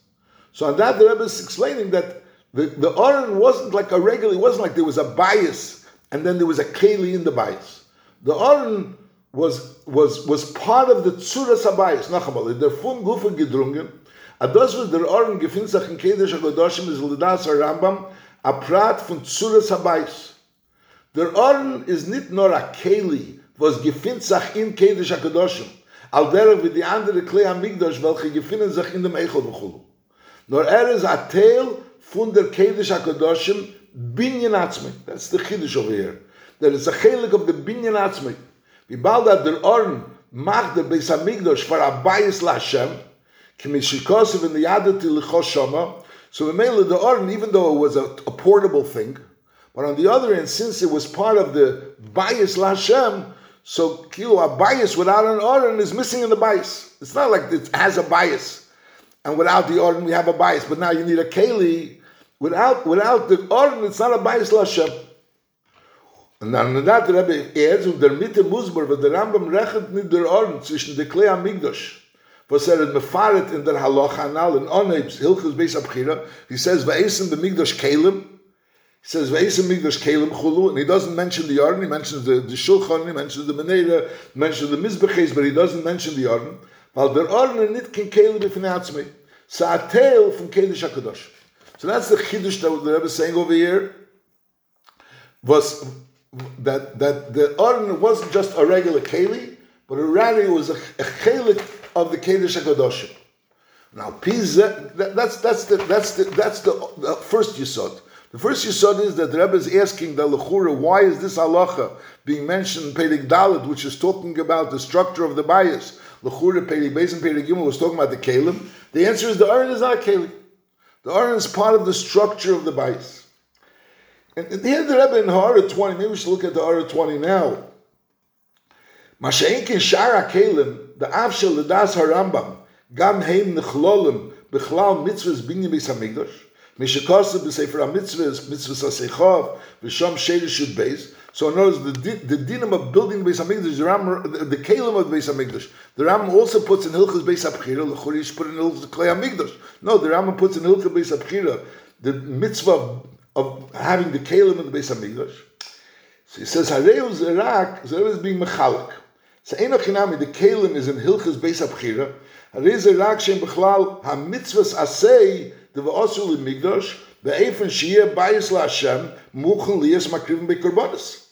So on that, the Rebbe is explaining that the, the wasn't like a regular, it wasn't like there was a bias and then there was a Keli in the bias. The Aron was was was part of the Tzuras HaBayis, Nachabal, der Fun Gufa gedrungen, das was der Aron gefindt sich in Kedesh HaGodoshim is Lidas HaRambam, a prat von Tzuras HaBayis. Der Aron is nicht nur a Keli, was gefindt sich in Kedesh HaKadoshim, al der wie die andere Klei HaMikdash, welche gefinnen sich in dem Eichel Bechulu. Nor er is a Teil von der Kedesh HaKadoshim, Binyan Atzmei. That's the Chiddush over here. There is a chelik of the Binyan Atzmei. Wie bald hat der Oren macht der Beis HaMikdash for a Bayis LaHashem, Kimishikosev in the Yadat Lichos Shoma, so the Mele the Oren, even though it was a, a portable thing, but on the other hand, since it was part of the bias Lashem, so kilo a bias without an Oren is missing in the bias. It's not like it has a bias, and without the Oren we have a bias. But now you need a keli. Without without the Oren, it's not a bias Lashem. Dann that the Rebbe adds, und der Mitte Musbar, wo der Rambam rechnet mit der Oren zwischen der Klei Amigdash, was er hat mefaret in der Halacha Anal, in Onebs, Hilchus Beis Abchira, he says, Va'esim b'migdash Kalim, he says, Va'esim migdash Kalim chulu, and he doesn't mention the Oren, he mentions the, the Shulchan, he mentions the Menera, he mentions the Mizbeches, but he doesn't mention the Oren, weil der Oren nit ken Kalim b'finatzmei, Sa'atel from Kedesh HaKadosh. So that's the Chiddush that the Rebbe is saying over here, was that that the Aron wasn't just a regular keli, but rather it was a, a chelik of the Kedesh Hakadoshim. Now, Pizah, that, that's that's the that's the that's the, the first yisod. The first yisod is that the Rebbe is asking the lechura, why is this halacha being mentioned in Pedig Dalet, which is talking about the structure of the bias? Lechura Pedig Beis and Pedig Gimel was talking about the kelim. The answer is the Aron is not a. The Aron is part of the structure of the bias. And here the Rebbe in Hara 20, maybe we should look at the Hara 20 now. Masha'inkin Shara Kalim, the Avshel Ledas Harambam, Gam Heim Nechlolim, Bechlal Mitzvahs Binyan Beis HaMikdash, Mishakasa B'Sefer HaMitzvahs, Mitzvahs HaSeichav, Beis. So in other words, the, the dinam of building Beis HaMikdash, the, Ram, the, the Kalim of Beis HaMikdash, the Ram also puts in Hilchas Beis HaBchira, the Chorish put in Hilchas Klei HaMikdash. No, the Ram puts in Hilchas Beis HaBchira, the mitzvah of having the Kalim in the Beis Hamikdash. So he says, Hareu Zerak, Zerak is being Mechalik. So Enoch Hinami, the Kalim is in Hilchas Beis Abchira. Hareu Zerak Shem Bechlal, HaMitzvahs Asei, the Va'osul in Be'efen Shiyah Bayis LaHashem, Muchen Liyas Makrivim Be'korbanis.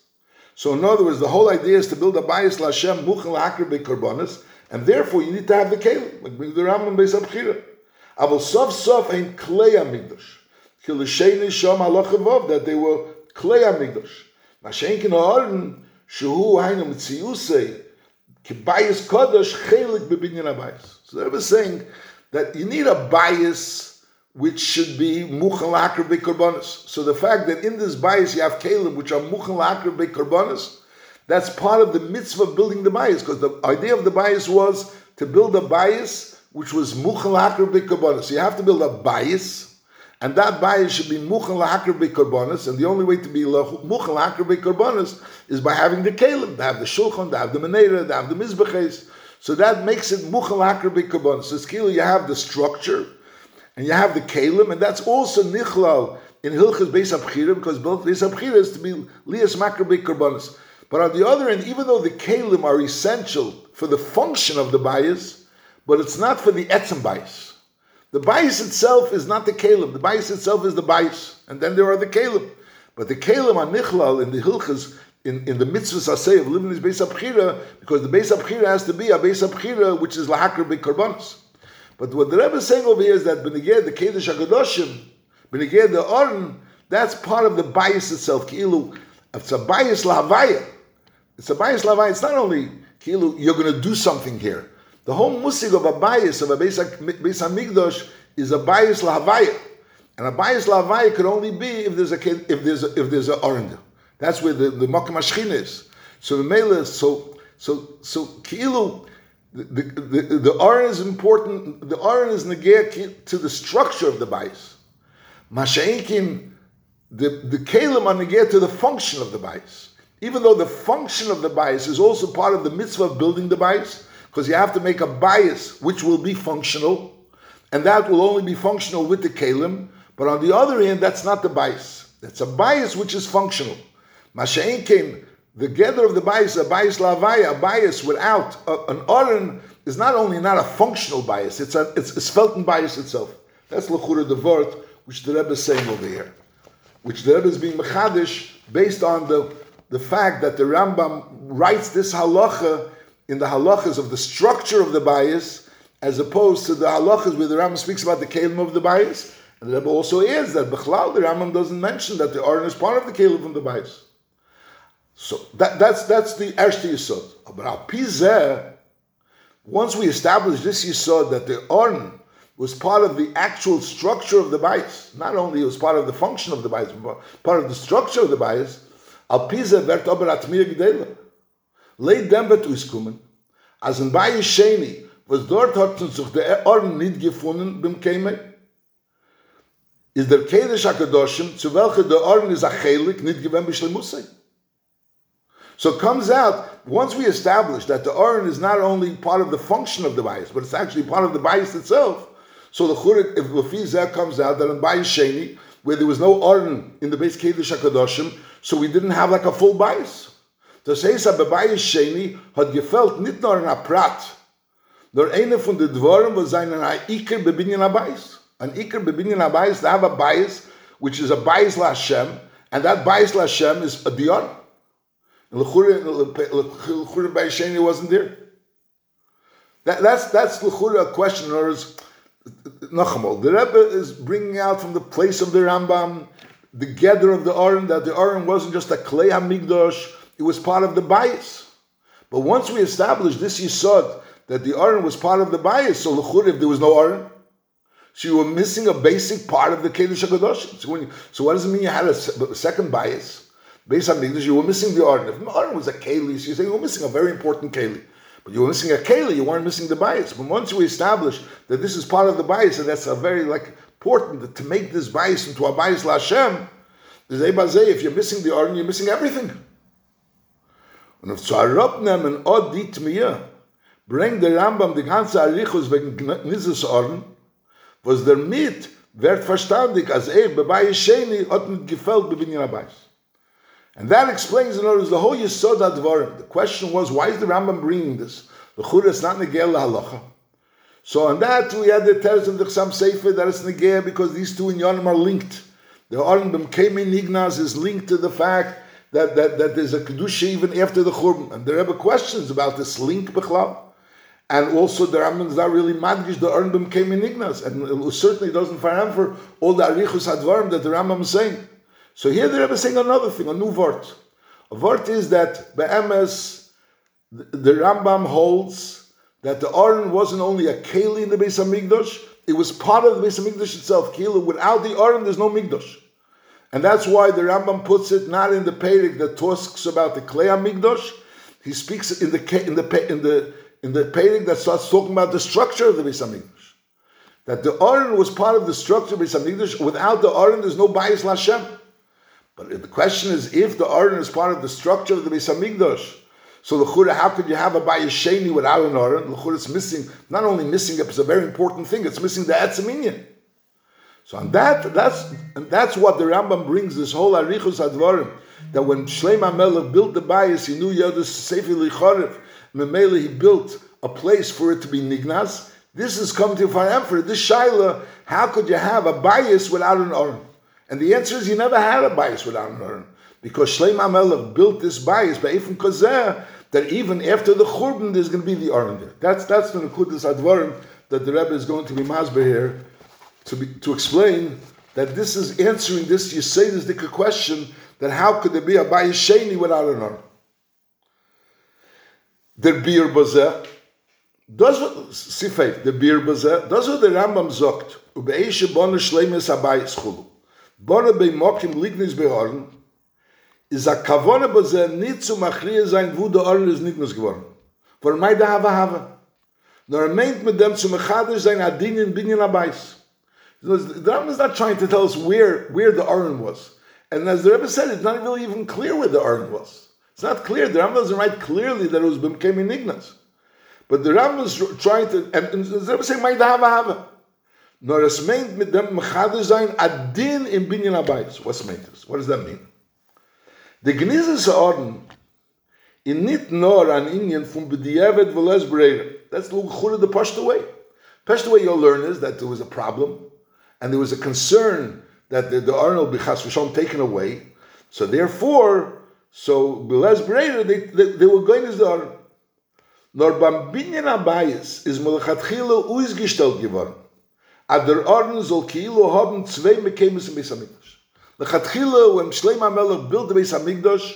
So in other words, the whole idea is to build a Bayis LaHashem, Muchen La'akriv Be'korbanis, and therefore you need to have the Kalim, like bring the Rambam Beis Abchira. Aval Sof Sof Ein Klei HaMigdash. Kilisheni Shom Alochavov, that they were Klei HaMigdash. Mashenkin Ha'aron, Shehu Hainu Mitziyusei, Kibayis Kodesh Chelik Bebinyan Abayis. So they were saying that you need a bias which should be La'akr Be'korbanis. So the fact that in this bias you have Kalim, which are La'akr Be'korbanis, that's part of the mitzvah of building the bias, because the idea of the bias was to build a bias which was La'akr Be'korbanis. So you have to build a bias, and that bias should be La'akr Be'korbanis, and the only way to be La'akr Be'korbanis is by having the Kalim, to have the Shulchan, to have the Menera, to have the Mizbeches. So that makes it La'akr Be'korbanis. So it's you have the structure, and you have the Kalim, and that's also Nichlal in Hilchas Beis Abchira, because both Beis Abchira is to be Lias Makar Be'korbanis. But on the other end, even though the Kalim are essential for the function of the bias, but it's not for the etzem bias. The bias itself is not the kalim. The bias itself is the bias, and then there are the kalim. But the kalim are nichlal in the hilchas in, in the mitzvahs asay of living this beis because the beis abchira has to be a beis abchira which is lahakar bekarbanos. But what the Rebbe is saying over here is that beneged the kedush hakadoshim, beneged the oren, that's part of the bias itself. Kilu, it's a bias lahavaya. It's a bias lahavaya. It's not only kilu you're going to do something here. The whole musig of a bias of a Beis Hamikdash is a bias lahavaya, and a bias lahavaya could only be if there's a if there's a, if there's an orange. That's where the the hashchin is. So the mele so so so kilu. The, the, the, Aron is important. The Aron is negir to the structure of the bias. Masha'inkin, the the kalim are negir to the function of the bias. Even though the function of the bias is also part of the mitzvah of building the bias, because you have to make a bias which will be functional, and that will only be functional with the kalim. But on the other hand, that's not the bias. That's a bias which is functional. Masha'in came, the gather of the bias, a bias lavaya, a bias without a, an oren is not only not a functional bias, it's a it's a spelten bias itself. That's lechura word which the Rebbe is saying over here, which the Rebbe is being mechadish based on the the fact that the Rambam writes this halacha in the halachas of the structure of the bias, as opposed to the halachas where the Rambam speaks about the kelim of the bias. And the Rebbe also is that Bechlal, the Rambam doesn't mention that the Aron is part of the kelim of the bias. So that, that's that's the Ershti Yisod. But Al Pizeh, once we establish this Yisod that the Aron was part of the actual structure of the bias, not only it was part of the function of the bias, but part of the structure of the bias, Al Pizeh vert aber atmir gdela. Leid dem wird auskommen, als in Bayes Sheni, was dort hat sich der Aron nicht gefunden beim Kemei, is der Kedesh HaKadoshim, zu welcher der Aron ist achelik, nicht gewinn bishlemusay. So it comes out, once we establish that the Aron is not only part of the function of the bias, but it's actually part of the bias itself, so the Churik, if Lafizah comes out that in Bayis Sheni, where there was no Aron in the base Kedesh HaKadoshim, so we didn't have like a full bias. Das heißt, aber Bayis Sheni had gefällt nicht nur in a Prat, nur eine von den Dvoren, was ein Iker bebinyan Abayis. An Iker bebinyan Abayis, they have a bias, which is a bias la Hashem, and that bias la Hashem is a Dion. L'chura Bayis Sheni wasn't there. That, that's that's l'chura question, or is Nachamol. The Rebbe is bringing out from the place of the Rambam the gather of the Aron, that the Aron wasn't just a Klei HaMikdash, it was part of the bias. But once we established this Yisod, that the Aron was part of the bias, so l'chur, if there was no Aron, so you were missing a basic part of the Kedush HaKadosh. So, you, so what does it mean you had a, a second bias? Based on Mikdash, you were missing the Aron. If the Aron was a Keli, so you say you were missing a very important Keli. But you were missing a Keli, you weren't missing the bias. But once we established that this is part of the bias, and that's a very like important to make this bias into a bias la Hashem, if you're missing the Aron, you're missing everything. Und auf zu herabnehmen, od die Tmiya, bringt der Rambam die ganze Arichus wegen Nises Oren, was der mit wird verstandig, als er bei Sheni hat nicht gefällt bei Binyan Abayis. And that explains, in other words, the whole Yisod Advarim. The question was, why is the Rambam bringing this? The Chura is not Negel Halacha. So on that, we had the Teres of the Chassam Sofer that is Negel because these two in Yonim are linked. The Arnbim came in Ignaz is linked to the fact that, that, that there's a Kedusha even after the Churban. And there are questions about this link, Bechlal. And also the Rambam is not really madgish, the Arnbim came in Ignaz. And it certainly doesn't fire for all the Arichus Advarim that the Rambam is saying. So here the Rebbe is saying another thing, a new word. A word is that Be'emes, the, Rambam holds that the Aron wasn't only a Keli in the Beis HaMikdash, it was part of the Beis HaMikdash itself. Keli, without the Aron, there's no Mikdash. And that's why the Rambam puts it not in the Perik that talks about the Klei HaMikdash, he speaks in the in the in the in the Perik that starts talking about the structure of the Beis Hamikdash. That the Aron was part of the structure of the Beis Hamikdash. Without the Aron, there's no bias Lashem. But the question is, if the Aron is part of the structure of the Beis Hamikdash, so the Chura, how could you have a Bayis Sheni without an Aron? The Chura is missing, not only missing it, it's a very important thing, it's missing the Etzeminian. So on that, that's and that's what the Rambam brings this whole Arichus Advarim. That when Shlomo Melech built the bias, he knew Yodus Sefer Licharev. Memele he built a place for it to be Nignas. This is coming to Far Emperor. This Shaila, how could you have a bias without an Aron? And the answer is you never had a bias without an Aron. Because Shleim HaMelech built this bias by Ephraim Kozeh, that even after the Churban, there's going to be the Aron there. That's, that's the Nekudas Advarim that the Rebbe is going to be Masber here to, be, to explain that this is answering this You say this Dika question that how could there be a bias Sheni without an Aron? Der Bier Bazeh, das Sifei, der Bier Bazeh, das was der Rambam sagt, über Eishe Bonne Schleimes Abayis Bonne bei Mokim Lignis Behorn, is a kavone baze nit zu machrie sein wo der Orn is nit mus geworden. Vor mei da hava hava. Nor er meint mit dem zu machade sein adin in binyan abais. The Ram is not trying to tell us where where the Aron was. And as the Rebbe said, it's not really even clear where the Aron was. It's not clear. The Ram doesn't write clearly that it was became Ignas. But the Ram is trying to, and, and the Rebbe saying, "Mei da hava hava." Nor es meint mit dem machade sein adin in binyan abayis. What's meint this? What does that mean? The Gnizes Orden in nit nor an Indian from B'diavad Veles Breira. That's the Chura the Pashto way. Pashto way you'll learn is that there was a problem and there was a concern that the, the Arnold Bichas Rishon taken away. So therefore, so Veles Breira, they, they, they were going as the Arnold. Nor beim Binyan Abayis is Melchatchila uizgestellt geworden. Der Orden soll Kilo haben zwei Mekemes im Besamikdash. Lechatchila, when Shlomo HaMelech built the Beis Hamikdash,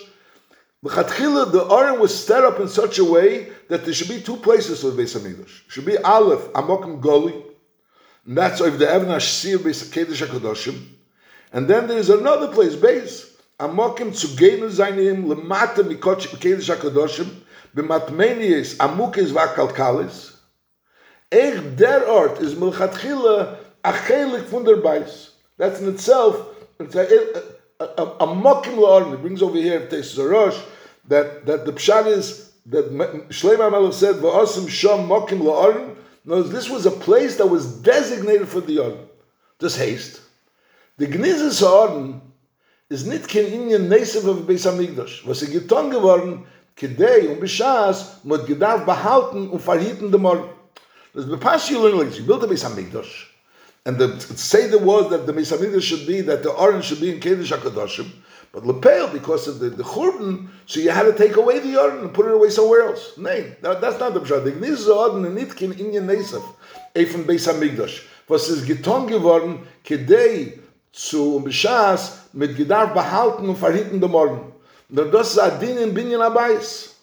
Lechatchila, the Aron was set up in such a way that there should be two places for the Beis Hamikdash. Should be Aleph, Amokim Goli, and that's of the Evna Shir Beis Kedesh HaKadoshim. And then there is another place, Beis, Amokim Tzugenu Zainim, Lemata Mikoch Kedesh HaKadoshim, B'matmenies Amukes V'Akalkalis, Eich der Ort is Melchatchila Achelik von der Beis. That's in itself it's a, a, a, a mokim la'arim. It brings over here, it takes a rush, that, that the pshat is, that Shlomo HaMelech said, v'asim sham mokim la'arim. No, this was a place that was designated for the arim. Just haste. The Gnizes ha'arim is nit ken inyan nesev of Beis HaMikdash. Was er getan geworden, kedei und bishas, mod gedarf behalten und verhieten dem Das bepasst you learn like, you built a Beis HaMikdash, and the say the was that the Mesamida should be that the orange should be in Kedesh HaKadoshim, but Lepel, because of the, the Churban, so you had to take away the orange and put it away somewhere else. No, that, that's not the Pshat. The Gniz Orden and Nitkin Inyan Nesaf, Eifem Beis HaMikdash, was ist getan geworden, kedei zu um Bishas mit Gedarf behalten und verhitten dem Orden. Und das ist Adin in Binyan Abayis.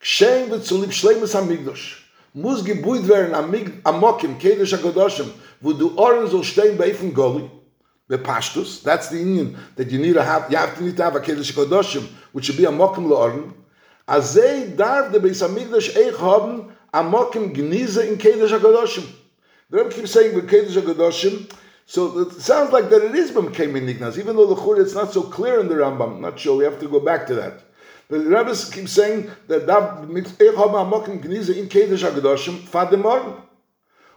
Geschehen wird zu lieb Schleimes HaMikdash. Muss gebuid werden am am mokim kedesh hakodoshim wo du oren soll stehen bei goli be pashtus that's the union that you need to have you have to need to have a kedesh hakodoshim which should be a mokim lo oren azay darf de beis amigdash eich haben mokim gnize in kedesh hakodoshim the Rebbe keeps saying with kedesh hakodoshim so it sounds like that it is came in even though the chur it's not so clear in the Rambam not sure we have to go back to that The Rebbe keeps saying that ich habe am Morgen gnise in Kedesh HaGedoshim fahr dem Morgen.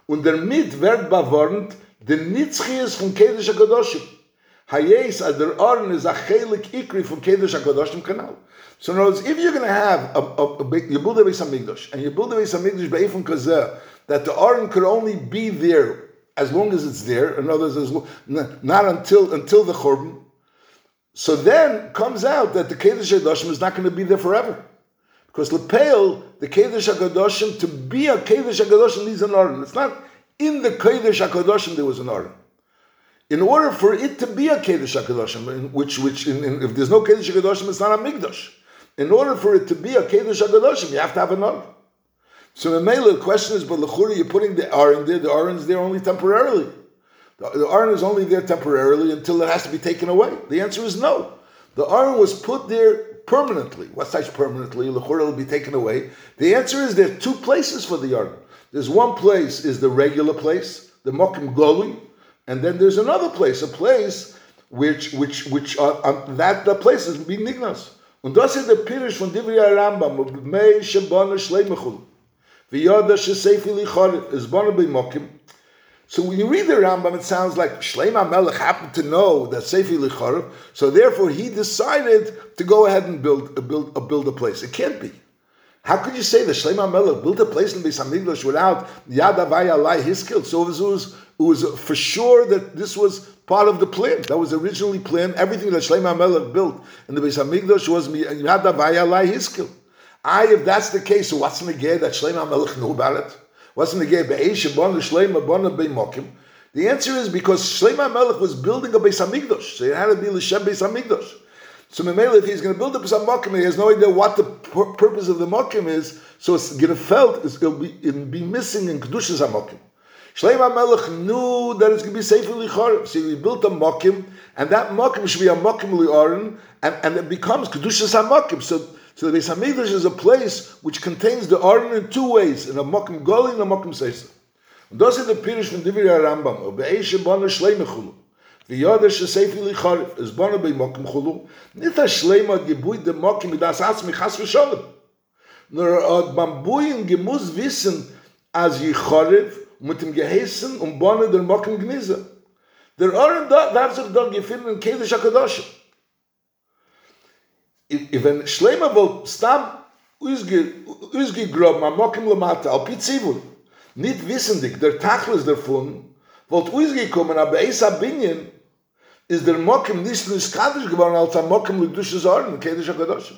Und der mit wird bewarnt the nitzchias from Kedesh. Hayes, as the Aron is a chelik ikri from Kedesh HaKadoshim canal. So in other words, if you're going to have a, a, a you build a Beis HaMikdash, and you build a Beis HaMikdash be'efim kazeh, that the Aron could only be there as long as it's there, in other words, not until until the Churban, so then comes out that the Kedesh HaKadoshim is not going to be there forever. Because Lepel, the Kedesh HaKadoshim, to be a Kedesh HaKadoshim needs an Aron. It's not in the Kedesh HaKadoshim there was an Aron. In order for it to be a Kedesh HaKadoshim, which, which in, in, if there's no Kedesh HaKadoshim, it's not a Mikdash. In order for it to be a Kedesh HaKadoshim, you have to have an Aron. So the the question is, but Lechura, you're putting the Aron there, the Aron's there only temporarily. The, Aron is only there temporarily until it has to be taken away. The answer is no. The Aron was put there permanently. What size permanently? Lechura will be taken away. The answer is there are two places for the Aron. There's one place is the regular place, the Mokim Goli, and then there's another place, a place which which which uh, um, that the place is being nignas. Und das ist der Pirish von Divri Rambam, mei shebana shleimachul. V'yoda shesefi lichor is bana b'mokim. So when you read the Rambam, it sounds like Shleim Melech happened to know that Sefi Lichorov, so therefore he decided to go ahead and build a build a build a place. It can't be. How could you say that Shleim Melech built a place in Beis Hamikdash without Yad Avaya his skill? So it was, it was, for sure that this was part of the plan. That was originally planned. Everything that Shleim Melech built in the Beis Hamikdash was Yad Avaya his skill. I, if that's the case, so what's the that Shleim Melech knew about it? Wasn't the answer is because Shleima Melech was building a Beis Hamikdash, so it had to be l'shem Beis Hamikdash. So Memele, if he's going to build a Beis Hamikdash, he has no idea what the pur- purpose of the Mokim is, so it's going to felt it'll be, it'll be missing in Kedushas HaMokim. Shleima Melech knew that it's going to be safe lichor, so he built a Mokim, and that Mokim should be a Mokim li'orin, and, and it becomes Kedushas HaMokim. So So the Beis is a place which contains the Aron in two ways, in a Mokim Goli and a Mokim Seisa. And those are the Pirish from Divir HaRambam, or Be'eish Ebonu Shlei Mechulu. The Yodesh is Seifi Licharif, is Bonu Be'i Mokim Chulu. Nith HaShlei Mo Gibui De Mokim Idas Atzmi Chas V'Sholim. Nor Ad Bambui In Gimuz Wissen as Yicharif, mit dem Geheißen und Bonu Der Mokim Gnize. Der Aron darf sich dann gefilmen in Kedish HaKadoshim. Wenn Schleimer wohl stam usge grob ma mokim lamata al pitzivul nit wissendig der tachlis davon wolt usge kommen aber esa binien is der mokim nicht nur skadisch geworden als a mokim ludusche sorgen kedische gadosh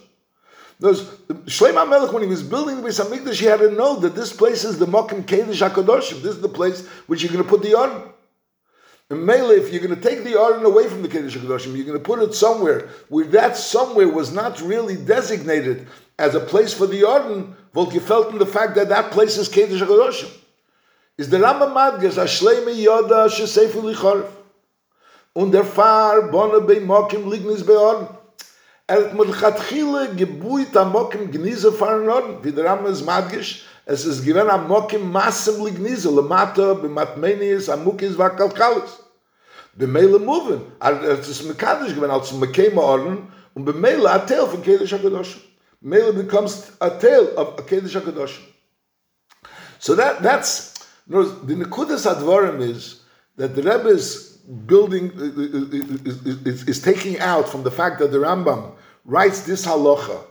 Those Shlomo Melech, when he was building the Beis Hamikdash, he had to know that this place is the Mokim Kedesh Hakadoshim. This is the place which you're going to put the Aron. And Mele, if you're going to take the Aron away from the Kiddush HaKadoshim, you're going to put it somewhere where that somewhere was not really designated as a place for the Aron, Volk, you felt in the fact that that place is Kiddush HaKadoshim. Is the Rambam Madges, Ashleime Yoda Shesefu Licharif. Und der Fahr, Bonne bei Mokim, Lignis bei Aron. Er hat Melchatchile gebuit am Mokim Gnise fahren Aron, wie der Rambam Madges, es ist gewen am Mokim Massem Lignise, Lemata, Bematmenius, Amukis, Vakalkalis. Be mele moven als es mekanisch gewen als mekeme orden und be mele a teil von kedischer gedosh mele becomes a tail of a kedischer gedosh so that that's no the nekudas advarim is that the rebbe is building is, is, is, taking out from the fact that the rambam writes this halacha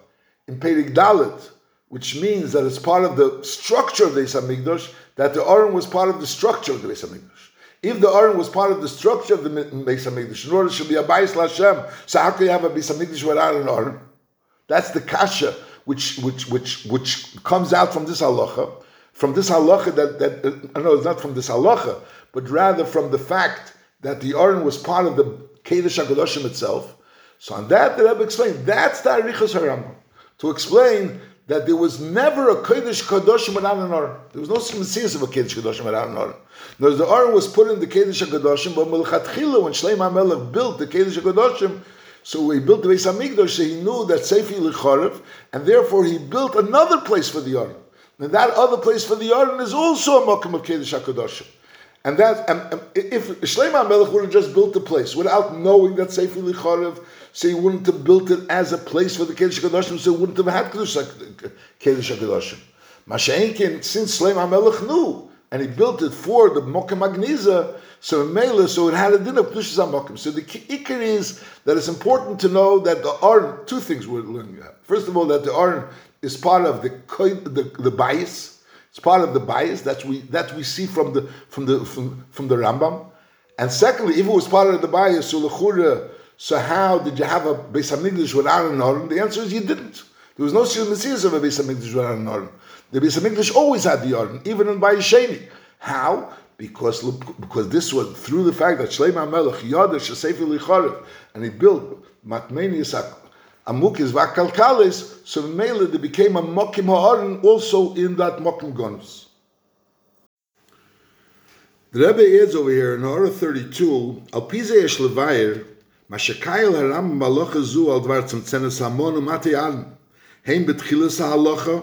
in Perik Dalit, which means that it's part of the structure of the Beis that the Aron was part of the structure of the Beis if the Aron was part of the structure of the Beis Hamikdash, in order to be a Bais Lashem, so how can you have a Beis Hamikdash without an Aron? That's the kasha which which which which comes out from this halacha, from this halacha that that uh, I know it's not from this halacha, but rather from the fact that the Aron was part of the Kedesh Hakadoshim itself. So on that, the Rebbe explained that's the Arichas Harambam to explain that there was never a Kodesh Kadoshim without an Aron. There was no Messias of a Kodesh Kadoshim without an Aron. The Aron was put in the Kodesh Kadoshim, but Melchatchila, when Shleim HaMelech built the Kodesh Kadoshim, so he built the Beis HaMikdash, so he knew that Sefi Licharev, and therefore he built another place for the Aron. And that other place for the Aron is also a Mokum of Kodesh HaKadoshim. And that, and, and if Shleim HaMelech would have just built the place without knowing that Sefi Licharev, so he wouldn't have built it as a place for the Kiddush HaKadoshim, so he wouldn't have had Kiddush HaKadoshim. Masha'enkin, since Shleim HaMelech knew and he built it for the Mokim Agniza, so Mela, so it had a din of Kedushas HaMokim. So the Ikar is that it's important to know that the Aron, two things we're learning. First of all, that the Aron is part of the, the, the bias, it's part of the bias that we that we see from the from the from, from the Rambam. And secondly, if it was part of the bias, so lechura, so how did you have a Beis Hamikdash without an Aron? The answer is you didn't. There was no Messias of a Beis Hamikdash without an Aron. The Beis Hamikdash always had the Aron, even in Bayis Sheni. How? Because because this was through the fact that Shlomo Melech Yadash Sefer Licharev, and he built Matmenius Amukis Vakalkalis, so Mele they became a Mokim Ha'aron also in that Mokim Gonus. The Rebbe adds over here in Hora 32, Al Pize Yesh מה שקייל הרם בהלוכה זו על דבר צמצנס המון ומתי ארן, הם בתחילס ההלוכה,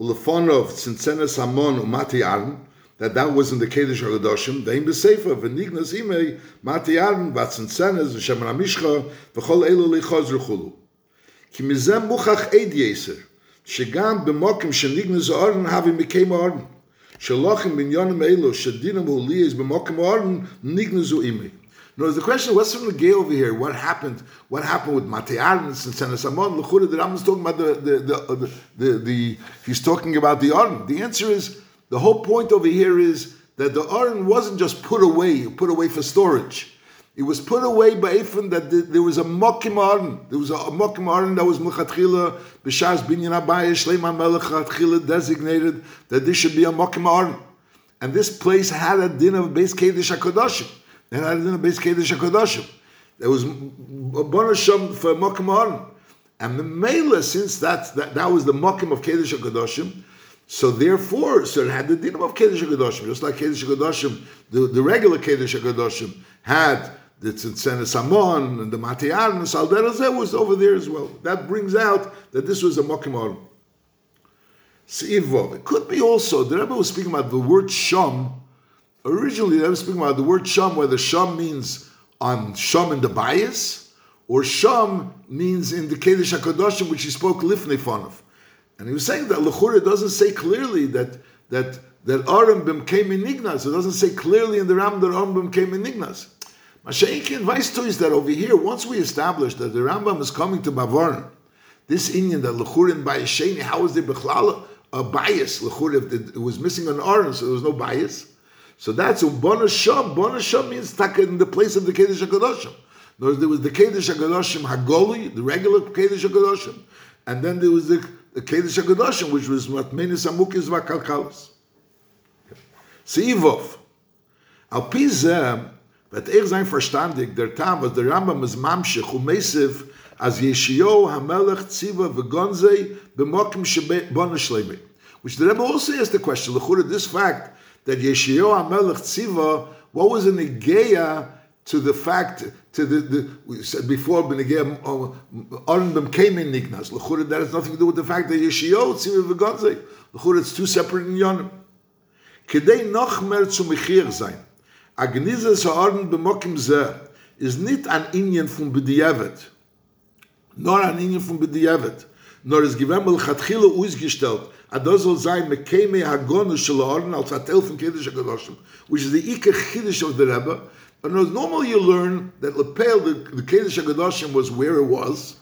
ולפון רוב צמצנס המון ומתי ארן, that that was in the Kedish HaGadoshim, והם בספר, ונגנס אימי, מתי ארן, והצמצנס, ושמר המשכה, וכל אלו ליחוז רחולו. כי מזה מוכח עד יסר, שגם במוקם שנגנס אורן, הווי מקיים אורן, שלוחם בניונם אלו, שדינם הוליאס במוקם אורן, נגנסו אימי. No, the question, what's from the gay over here? What happened? What happened with Matearn and Senes Amon? L'chura, the is talking about the, the, uh, the, the, the, he's talking about the Aron. The answer is, the whole point over here is that the Aron wasn't just put away, put away for storage. It was put away by Ephraim that there was a Mokim Aron. There was a Mokim Aron that was Mechatchila, B'Shas Binyan Abayah, Shleim Melech designated that this should be a Mokim Aron. And this place had a din of Beis Kedesh HaKadoshim. It had a din of Beis Kedesh HaKadoshim. There was Bonasham for Mokim Aron. And the Mela, since that, that, that was the Mokim of Kedesh HaKadoshim, so therefore, so it had the din of Kedesh HaKadoshim, just like Kedesh HaKadoshim, the, the regular Kedesh HaKadoshim had the Tzitzenes Amon and the Matiar and Salderazeh was over there as well. That brings out that this was a Mokim Aron. It could be also, the Rebbe was speaking about the word Sham. Originally, they were speaking about the word Sham, whether Sham means on Sham in the bias, or Sham means in the Kedesh HaKadoshim, which he spoke Lifnei Fonav. And he was saying that Lechura doesn't say clearly that that that Aram came in Ignas. It doesn't say clearly in the Ram that Aram came in Ignas. Mashaiki advice to is that over here, once we establish that the Rambam is coming to Bavarn, this Indian that Lechurin by Sheni, how is there Bechlala a bias? Lechur, if it was missing an Aron, so there was no bias. So that's a Bona Bona Sham means taka in the place of the Kedesh HaKadoshim. There was the Kedesh HaKadoshim Hagoli, the regular Kedesh HaKadoshim, and then there was the, the Kedesh HaKadoshim, which was Matmenis Amukis Vakalkalis. Seivov. Al Pizem, But er sein verstandig, der Tam, was der Rambam is mamshich, u mesiv, as Yeshio HaMelech Tziva v'gonzei b'mokim shebona shlemi. Which the Rebbe also asked the question, l'chura, this fact, that Yeshio HaMelech Tziva, what was an Igeya to the fact, to the, the we said before, Benegeya, Oren came in Nignas. L'chura, that has nothing to do with the fact that Yeshio Tziva v'gonzei. L'chura, it's two separate in Yonim. Kedei noch mehr zu Mechir sein. Agnize Sa'aron b'mokim zeh is nit an Inyan from B'diyavet, nor an Inyan from B'diyavet, nor is given mal chatchila uzgestellt, a da soll mekeme hagonu shel Aron als atel von Kiddush HaKadoshim, which is the Ike Chiddush of the Rebbe, but normally you learn that Lepel, the, the Kiddush HaKadoshim was where it was,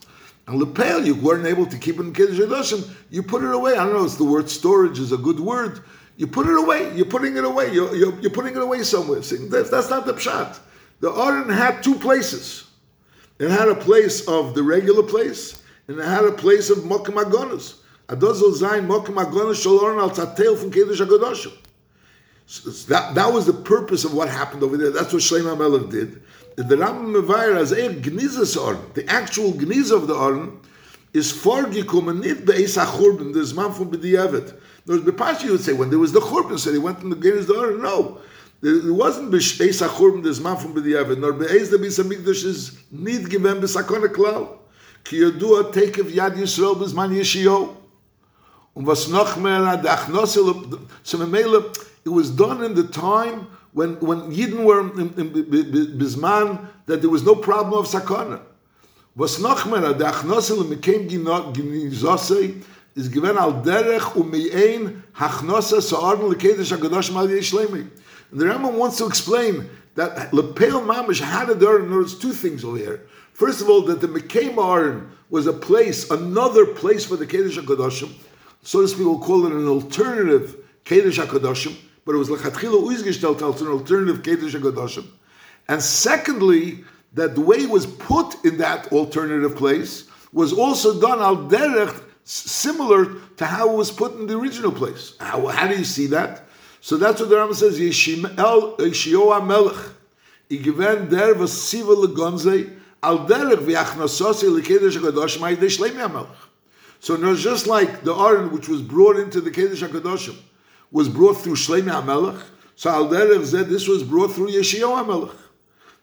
and Lepel, you weren't able to keep it in Kiddush HaKadoshim, you put it away. I don't know, it's the word storage is a good word, you put it away. You're putting it away. You're, you're, you're putting it away somewhere. That's, that's not the pshat. The Aron had two places. It had a place of the regular place, and it had a place of Mokim Agonis. Adozol Zayin Mokim Agonis Shalom Al Tatel from Kedesh Agodoshim. So that, that was the purpose of what happened over there. That's what Shlomo Melech did. The Rambam Mevayer as a Gnizas Aron, the actual Gniz of the Aron, is vorgekommen nicht bei Eisa Churban, das man von B'diavad. There was Bepashi would say, when there was the Churban, so he went in the Geras Aron. No. It wasn't Eisa Churban, das man from B'diavad, nor Be'ez the Bisa Mikdash is nicht given B'sakona Klal. Ki yodua tekev Yad Yisrael b'zman Yeshio. Und was noch mehr, the Achnosel, so it was done in the time when when Yidden were in, in, in Bisman, that there was no problem of sakana. Was noch mehr, the Achnosel became Ginizose, is given al derech umein hachnosa sa'arn lekedesh hakadosh mal yishlemi. And the Rambam wants to explain that lepel mamish had a there. Notice two things over here. First of all, that the Mekem Aron was a place, another place for the Kedesh HaKadoshim. So to speak, we'll call it an alternative Kedesh HaKadoshim, but it was lechatchila uizgestellt as an alternative Kedesh HaKadoshim. And secondly, that the way it was put in that alternative place was also done al derech, similar to how it was put in the original place. How, how do you see that? So that's what the Rambam says, Yeshio Melech, Igiven der was siva legonzei, al derech v'achnasosi lekedesh HaKadoshim ha'idei shleimi HaMelech. So just like the Aron which was brought into the Kedesh HaKadoshim was brought through Shleimi HaMelech, so al derech said this was brought through Yeshio HaMelech.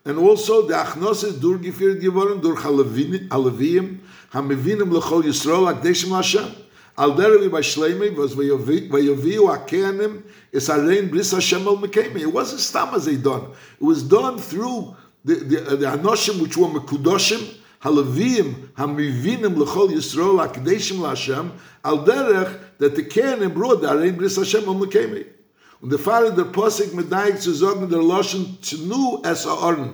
And also the Achnosis dur gefir geworden durch Halavim, Hamevinim lechol Yisrael akdeshim Hashem. Al derech by Shleimi was vayoviu akeanim is bris Hashem al mekemi. It wasn't stam as they done. It was done through the, the, the Anoshim which were Mekudoshim, Halavim, Hamivinim L'chol Yisrael, Akdeshim L'Hashem, Al Derech, that the Kehanim brought the Arein Bris Hashem Om Lekemi. Und der Fahrer der Posik mit Daik zu sagen, der Loschen Tnu Es Aorn,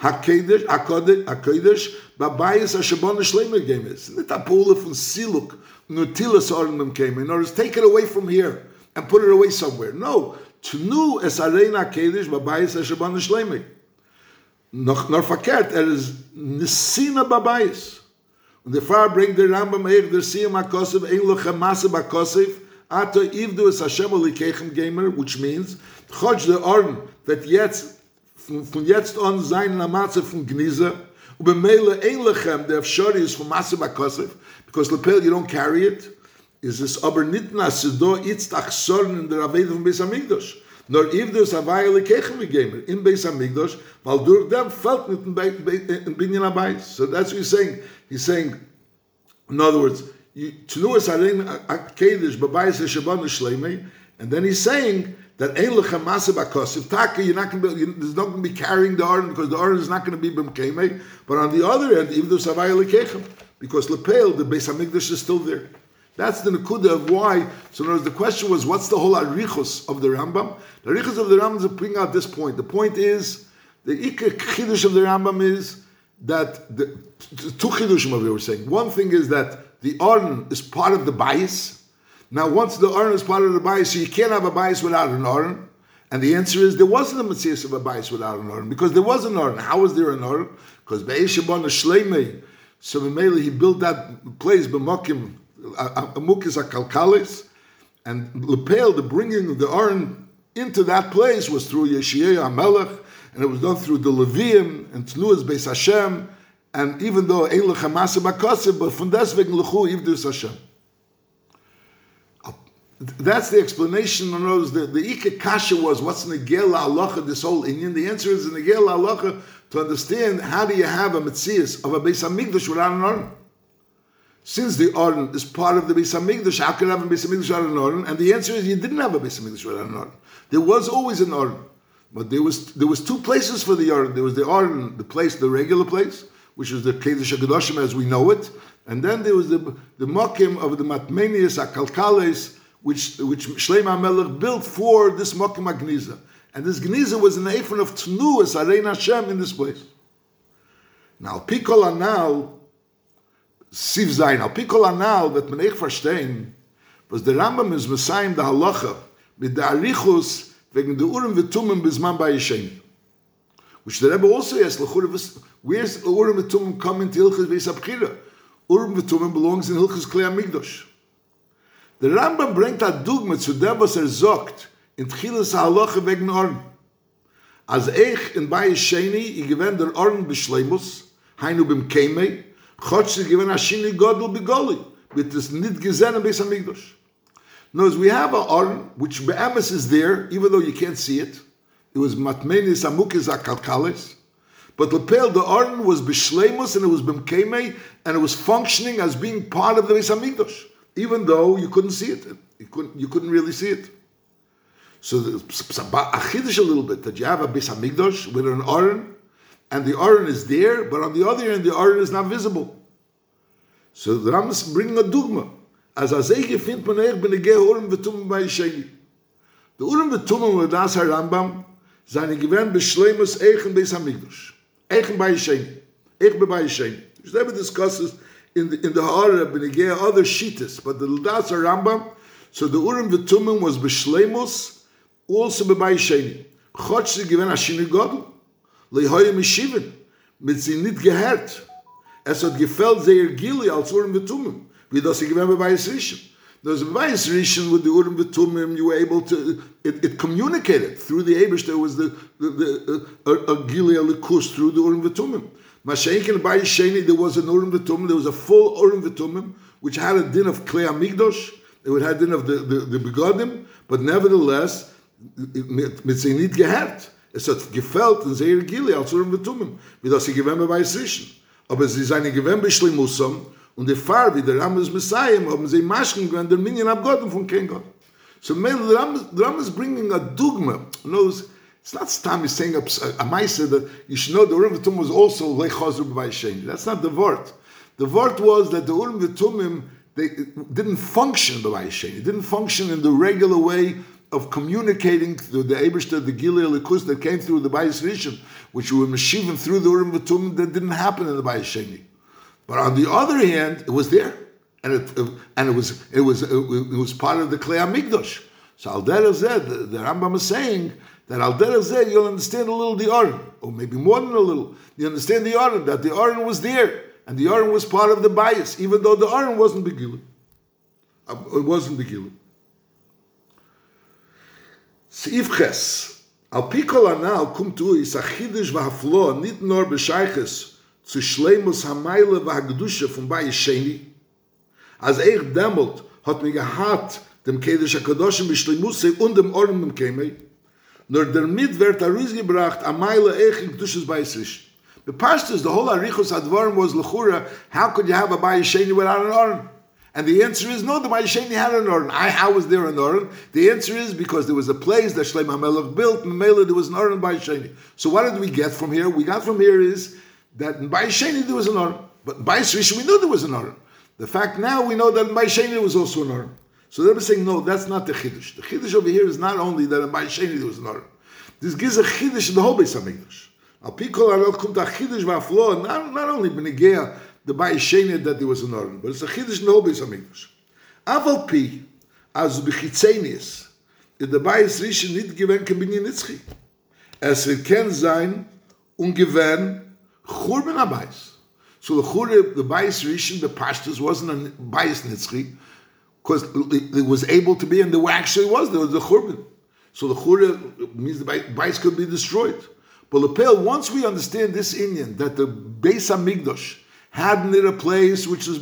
HaKedesh, HaKedesh, Babayis HaShabon Shleimer Gemes. Nicht a Pole von Siluk, Nutilas Mem Kemi. In other words, take it away from here and put it away somewhere. No, Tnu Es Arein HaKedesh, Babayis HaShabon Shleimer noch noch verkehrt er ist nisina babayis und der fahr bringt der rambam er der sie ma kosev ein masse ba kosev ato if du es hashem likechem gamer which means chod der orn that jetzt von jetzt on sein na masse von gnise und be mele ein lechem der shori is von masse ba kosev because pill you don't carry it. Is es aber nit nas do itz tach sollen in der aved von besamigdos nor if there's a vile kechem gamer in Beis Hamikdash, weil durch dem fällt mit in Binyan Abayis. So that's what he's saying. He's saying, in other words, Tnuas Harin Akedish uh, uh, Babayis Shabbat Shleimei, and then he's saying that Ein Lechem Masa Bakosiv Taka, you're not going to be, there's not going to be carrying the Aron because the Aron is not going to be B'mkemei, but on the other end, if there's a vile because Lepel, the Beis Hamikdash is still there. That's the nakuda of why. So, in other words, the question was, what's the whole arichos of the Rambam? The arichos of the Rambam is bring out this point. The point is, the ikka chidush of the Rambam is that the two chidushim of it were saying. One thing is that the Aron is part of the bias. Now, once the Aron is part of the bias, so you can't have a bias without an Aron. And the answer is there wasn't a Matthias of a bias without an Aron because there was an Aron. How was there an Aron? Because Be'eshabon Shleimei. So Mamela, he built that place, B'mokim, Amukis Akalkalis, and Lepel, the bringing of the Aron into that place was through Yeshiyah HaMelech, and it was done through the Levium and Tnuas Beis Hashem, and even though Ein Lechamasa Bakosib, but from Lechu Ivdus Hashem. Uh, that's the explanation. On those, the the Ika Kasha was what's Negel Halacha, this whole Indian. The answer is Negel Halacha to understand how do you have a Metzias of a Beis Hamikdash without an Aron since the Aron is part of the Beis Hamikdash, how can I have a Beis Hamikdash an? And the answer is you didn't have a Beis Hamikdash without an Aron. There was always an Aron, but there was there was two places for the Aron. There was the Aron, the place, the regular place, which was the Kedesh Hakadoshim as we know it, and then there was the the Mokim of the Matmenius Akalkales, which which Shleima Melech built for this Mokim Agniza. And this Gniza was an apron of Tnu as Arein Hashem in this place. Now, Pikol Anal, Siv Zayin. Al Pikol Anal, that man ich verstehen, was der Rambam is Messiah der Halacha, mit der Arichus, wegen der Urim Vitumim bisman bei Yishen. Which the Rebbe also yes, Lechur, where's Urim Vitumim come into Hilchas Beis Abchira? Urim Vitumim belongs in Hilchas Klei Amigdosh. Der Rambam bringt a Dugma zu dem, was er sagt, in Tchilas HaHalacha wegen Orn. Als ich in Bay Sheni, ich gewend der Orn beschleimus, heinu bim Keimei, chotsch sie gewend a Shini Godel begoli, mit das nit gesehne bis am Migdosh. Notice we have a Orn, which Be'emes is there, even though you can't see it. It was Matmenis Amukis Akalkalis. But Lepel, the Orn was Bishleimus and it was Bimkeme and it was functioning as being part of the Beis Hamikdash, even though you couldn't see it. You couldn't, you couldn't really see it. So the achidish a little bit that you have a Beis Hamikdash with an Aron, and the Aron is there, but on the other end, the Aron is not visible. So the Rambam is bringing a dogma. As a Zege findt man er bin a Gehe Urim v'tumim bei Shegi. The Urim v'tumim with das Rambam seine gewähren beschleimus eichen des Amigdash. Eichen bei Shegi. Eich bei Shegi. We never discuss in the, in the Aron bin a other Shittas, but the Das Rambam, so the Urim v'tumim was beschleimus also bei Shegi. Chotsch sie gewähren a Shini le hoye mishiven mit sie nit gehert es hat gefällt sehr gili als wir tun wie das sie gewen bei sich a vice relation with the Urim V'tumim, you able to, it, it communicated through the Abish, there was the, the, the a, a Gilead Likus through the Urim V'tumim. Mashenkin by Sheni, there was an Urim V'tumim, there was a full Urim V'tumim, which had a din of Klei Amigdosh, it would have din of the, the, the Begodim, but nevertheless, mit sie nicht gehört. Es hat gefällt in sehr Gilead als Urim V'tumim, wie das sie gewähme bei Sischen. Aber sie seine gewähme Schlimussam, und der Fahr wie der Rambam Messiah haben sie Maschen gewöhnt der Minion ab und von kein Gott. So man, the Rambam, the Rambam is bringing a dogma. You know, it's not Stam is saying a, a, Maisa that you should know the Urim V'tumim was also Chazur B'vay Shein. That's not the word. The word was that the Urim V'tumim they didn't function B'vay Shein. It didn't function in the regular way of communicating to the Ebershter, the Gilead Likus that came through the Bayis Rishon, which we were Meshivim through the Urim V'tumim that didn't happen in the Bayis Sheni. But on the other hand, it was there, and it, and it was it was it was part of the Klei Hamikdash. So Al Derazeh, the, the Rambam is saying that Al Derazeh, you'll understand a little the Aron, or maybe more than a little. You understand the Aron that the Aron was there, and the Aron was part of the bias, even though the Aron wasn't Begilu. Uh, it wasn't Begilu. Sifches. Al pikol anal kumt u is a chidish va haflo nit nor bescheiches zu schleimus hamaila va hagdusha fun bai sheni. Az eich demolt hat mi gehad dem kedish hakadosh im schleimusse und dem ornem keme. Nur der mit wird a ruiz gebracht a meile eich in gdushes bai sish. Be pashtus, the whole arichus advorm was l'chura, how could you have a bai sheni without an ornem? And the answer is no, the Ma'isheni had an Oren. I, how was there an Oren? The answer is because there was a place that Shleim HaMelech built, and Mela, there was an Oren by Sheni. So what did we get from here? We got from here is that in Sheni there was an Aron. But in Bayis we knew there was an Aron. The fact now we know that in Sheni there was also an Aron. So they're saying, no, that's not the Chiddush. The Chiddush over here is not only that in Sheni there was an Aron. This gives a Chiddush in the whole Beis HaMikdash. Not, not only Benegea, the Sheni that there was an Aron, but it's a Chiddush in the whole Beis HaMikdash. Aval Pi, as Bechitzenius, in the Bayis Rishon nicht gewähnt kebinyin Nitzchi. Es er kann sein, ungewähnt, Churban Abayis. So the Chur, the Bayis Rishon, the pastors, wasn't a Bayis Nitzchi, because it was able to be, and there actually was, there was the Churban. So the Chur means the Bayis could be destroyed. But the Lepel, once we understand this inyan, that the Beis HaMikdash had near a place which is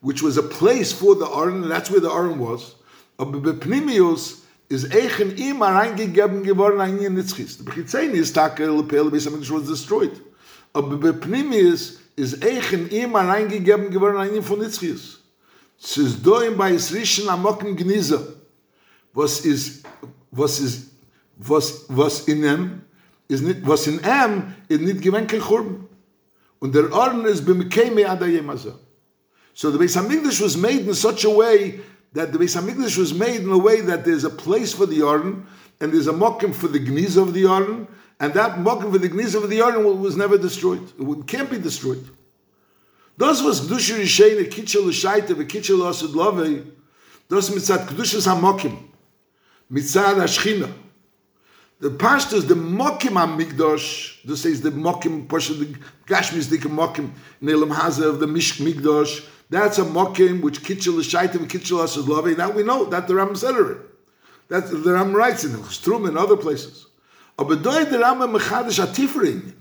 which was a place for the Aron, and that's where the Aron was. But Bepnimius, is eichen im reingegeben geworden in nitzchis. The Bechitzeni is takke lepele bis amigdash was destroyed. Aber bepnimis is eichen im reingegeben geworden in von nitzchis. Es ist do im bei Isrischen amokken gnize. Was is was is was was in em is nit was in em is nit gewen kein churm. Und der Orden is bimkeme adayemaza. So the Beis Hamikdash was made in such a way that the Beis Hamikdash was made in a way that there's a place for the Aron and there's a mokim for the gniz of the Aron, and that mokim for the gniz of the Aron was never destroyed. It can't be destroyed. Das was Kedusha Rishein, a kitchel l'shaita, a kitchel l'asad love, das mitzat Kedushas ha-mokim, mitzat ha-shchina. The pastors, the mokim ha-migdosh, this says the mokim, pasha, the gashmis, the mokim, ne'elam hazah of the mishk migdosh, that's a mokim which kitchel is shaitim, kitchel us is loving. That we know. That the Ram said it. That the Ram writes in Strum and other places. Aber doi der Ram mechadish atifrin.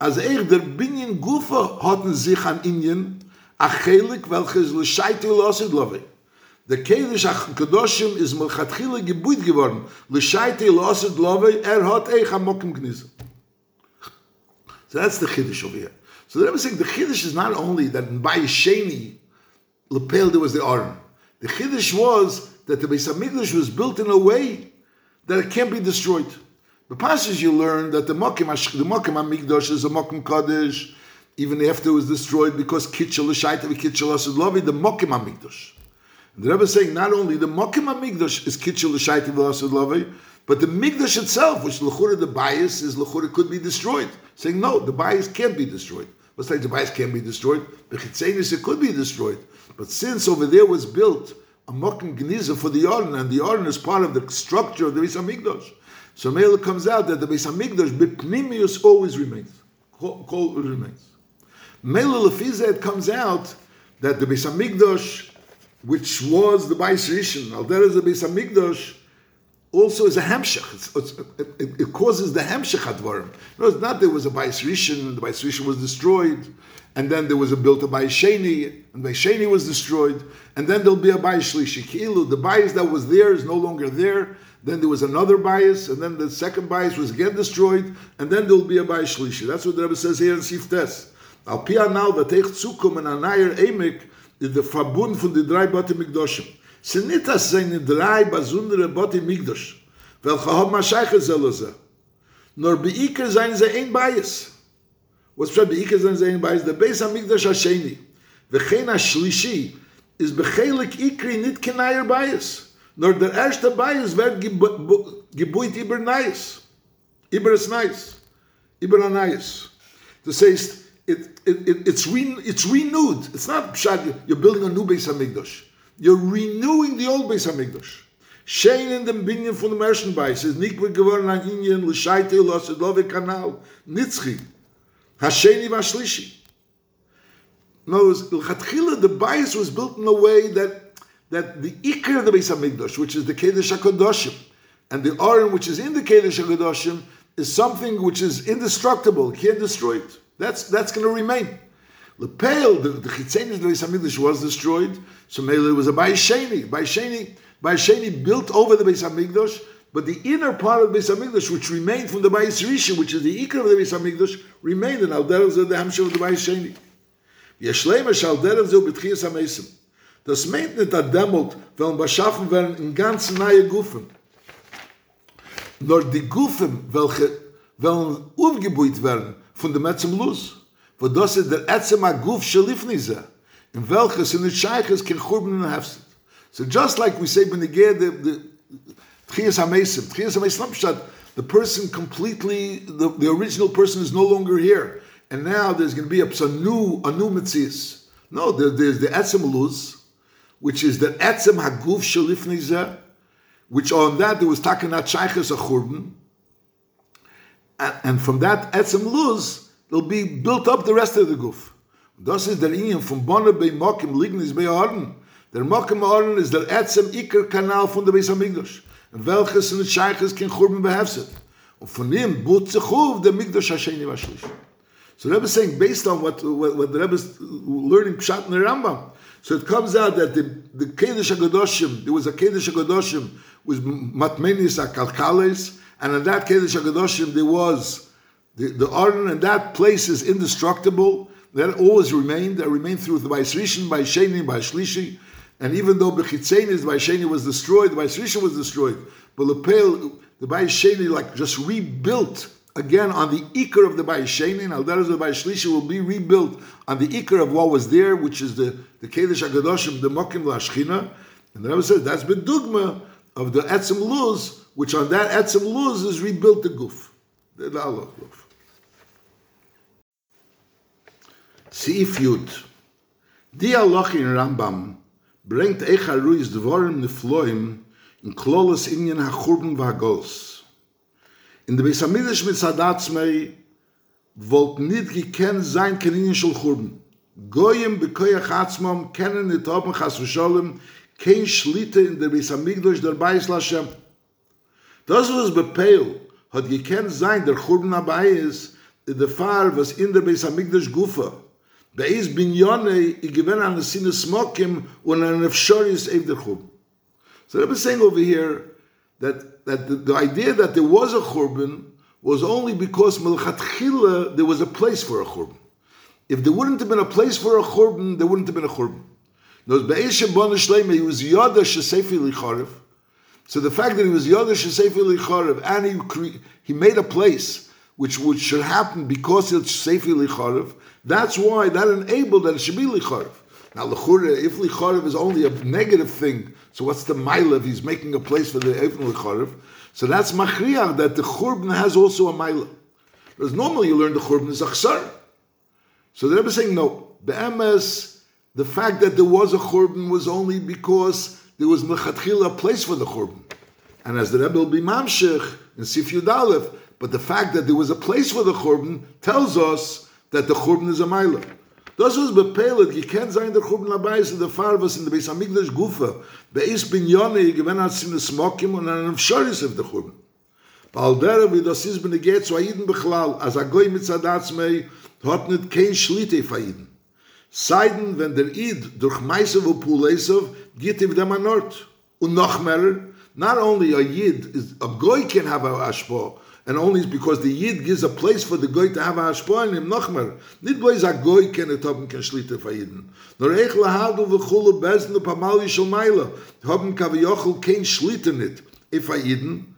As eich der binyan gufa hatten sich an Indien a chelik welches le shaitim los is loving. Der Kedish ach Kedoshim is melchatchile gebuid geworden. Le shaitim los is loving. Er hat eich a mokim gnizen. So that's the Chiddush over here. So the Rebbe is saying the Chiddush is not only that in Bayesheni, Lepel there was the Aron. The Chiddush was that the Beis HaMikdash was built in a way that it can't be destroyed. The passage you learn that the Mokim, the Mokim HaMikdash is a Mokim Kaddish, even after it was destroyed because Kitchel Shaita Kitchel Asud the Mokim Hamikdash. The Rebbe is saying not only the Mokim Hamikdash is Kitchel Shaita Asud but the Mikdash itself, which Lechura the bias is Lechura could be destroyed. Saying no, the bias can't be destroyed. Let's say the bias can't be destroyed. Bechitzenis it could be destroyed. But since over there was built a Mokim Gniza for the Aron, and the Aron is part of the structure of the Beis Hamikdash. So Mela comes out that the Beis Hamikdash, Bipnimius always remains. Kol remains. Mela Lefiza, it comes out that the Beis Hamikdash, which was the Beis Rishon, al there is the Beis Hamikdash, also is a hemshech. It's, it's, it, it, causes the hemshech advarim. No, it's not there was a Beis Rishon, the Beis Rishon was destroyed, and then there was a built a Beis Sheni, and Beis Sheni was destroyed, and then there'll be a Beis Shlishi. Kilu, the bias that was there is no longer there. Then there was another bias, and then the second bias was again destroyed, and then there'll be a Beis Shlishi. That's what the Rebbe says here in Siftes. Al pia now the teich zukum and anayer emek is the Verbund von den drei Bote Mikdoshim. Sie nicht als seine drei besondere Bote Mikdosh, welche haben Mascheiche Zelose. Nur bei Iker seien sie ein Bias. Was steht bei Iker seien sie ein Bias? Der Beis HaMikdosh HaSheni. Vechein HaShlishi is bechelik Ikri nicht kein Eier Bias. Nur der erste Bias wird gebuit über Nais. Über es Nais. Über ein Nais. Das heißt, it, it, it, it's, re, it's renewed. It's not pshad, you're building a new Beis HaMikdash. You're renewing the old Beis HaMikdash. Shein in dem Binyan von dem ersten Beis ist nicht mehr geworden an Indien, l'shaite, l'osedove Kanal, Nitzchi. Hasheni v'ashlishi. No, the Beis was built in a way that that the Iker of the Beis HaMikdash, which is the Kedesh HaKadoshim, and the Aron, which is in the Kedesh HaKadoshim, is something which is indestructible, can't destroy it. That's that's going to remain. The pale, the, the chitzenis of Beis was destroyed, so maybe it was a Bayesheni. Bayesheni, Bayesheni built over the Beis Hamikdash, but the inner part of the Beis Hamikdash, which remained from the Bayis Rishon, which is the Iker of the Beis Hamikdash, remained in Alderah of the Hamshav of the Bayesheni. Yeshlema Shalderah Zil Betchias HaMesim. Das meint nicht, dass Dämmelt, wenn beschaffen werden in ganz neue Gufen. Nur die Gufen, welche wollen aufgebuht werden, von dem Etzem Luz. Wo das ist der Etzem Aguf Shalifni. In welches in the Sheiches ken Churban and Hefset. So just like we say when the Gehr, the, the Tchias HaMesim, Tchias HaMesim, the person completely, the, the original person is no longer here. And now there's going to be a, a new, a new Metzias. No, there, there's the Etzem Luz, which is the Etzem Haguf Shalifni ze, which on that there was Takanat Sheiches a Churban, and from that etzem luz, they'll be built up the rest of the goof. Das ist der Ingen von Bonne bei Mokim Lignis bei Orden. Der Mokim Orden ist der etzem Iker Kanal von der Beis Hamikdash. Und welches in der Scheiches kein Churban behefset. Und von ihm but sich auf der Mikdash Hasheni Vashlish. So the Rebbe is saying, based on what, what, what the Rebbe is learning Pshat in the Rambam, so it comes out that the, the Kedesh HaGadoshim, there was a Kedesh HaGadoshim with Matmenis HaKalkales, and in that Kedesh HaKadoshim, there was the, the Aron, and that place is indestructible. That always remained. That remained through the Bais Rishon, by Sheni, by Shlishi. And even though Bechitzenis, the Bais Sheni was destroyed, the Bais Rishon was destroyed, but Lepel, the Bais Sheni, like just rebuilt again on the Iker of the Bais Sheni, and Aldaras of the Bais Shlishi will be rebuilt on the Iker of what was there, which is the, the Kedesh HaKadoshim, the Mokim Lashchina. And the Rebbe says that's been dogma of the Etzim Luz, which on that etzem luz is rebuilt the guf. The Allah guf. Siif Yud. Die Allah in Rambam bringt Echa Ruiz Dvorim Nifloim in Klolos Inyan HaChurban Vagos. In der Besamidisch mit Sadatzmei wollt nit gekenn sein kenin shul churben goyim bekoyach atzmam kenen nit hoben chas v'sholem kein schlite in der besamigdosh der beis lashem Das was bepeil hat gekent sein der Churban dabei ist, der Fall was in der Beis Hamikdash Gufa. Der is bin yone i gewen an sine smokim un an afshoris ev der khub. So I'm saying over here that that the, the idea that there was a khurban was only because melchat khila there was a place for a khurban. If there wouldn't have been a place for a khurban, there wouldn't have been a khurban. Those be'eshem bon shleime he was yada shesefi licharev. So the fact that he was Yodesh Sefer Lichorev and he, he made a place which, which should happen because it's Sefer Licharev, that's why that enabled that it should be Licharev. Now, Lechure, if Licharev is only a negative thing, so what's the Maila if he's making a place for the Eifn Licharev? So that's Machriach, that the Churban has also a Maila. Because normally you learn the Churban is Achsar. So the Rebbe is saying, no, the MS, the fact that there was a Churban was only because there was Mechatchila a place for the Churban. And as the Rebbe will be Mamshech in Sif Yud but the fact that there was a place for the Churban tells us that the Churban is a Maila. Das was bepeilet, you can't sein der Churban Abayis in der Farvas in der Beis Hamikdash Gufa. Beis bin Yone, gewinn hat in der Smokim und an Schoris auf der Churban. Weil der, wie das ist, bin geht zu Aiden Bechlal, als er goi mit Zadatz mei, hat nicht kein Schlitte auf Aiden. Seiden, wenn der Eid durch Meise wo Pulesov, geht ihm dem an Ort. Und noch mehr, not only a Yid, a Goy can have a Ashpo, and only because the Yid gives a place for the Goy to have a Ashpo in him, noch mehr. Nicht bloß a Goy can it haben kein Schlitte auf Aiden. Nur eich lahadu v'chulu bezn upamali shal Meile, haben kaviyochel kein Schlitte nicht auf Aiden,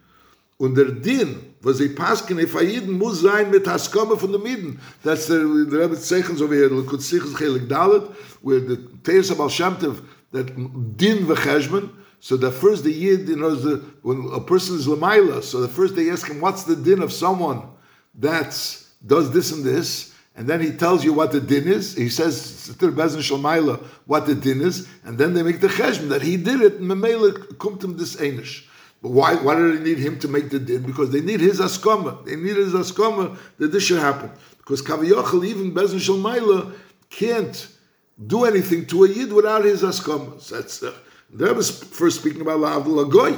und der Din, wo sie pasken, if a Yidin muss sein mit Haskome von der Miden. That's the, the Rebbe Zeichen, so wie er could sich Chelik Dalet, where the Teres of Al-Shamtev, that Din v'cheshman, so the first the Yid, you know, the, when a person is Lamaila, so the first they ask him, what's the Din of someone that does this and this, and then he tells you what the din is. He says to Bezin Shalmaila what the din is, and then they make the cheshbon that he did it. Memela kumtum this enish. But why, why do they need him to make the din? Because they need his askama. They need his askama that this should happen. Because Kaviyachal, even Bezin Shalmaila, can't do anything to a Yid without his askama. So that's uh, the was first speaking about La'avdul Goy.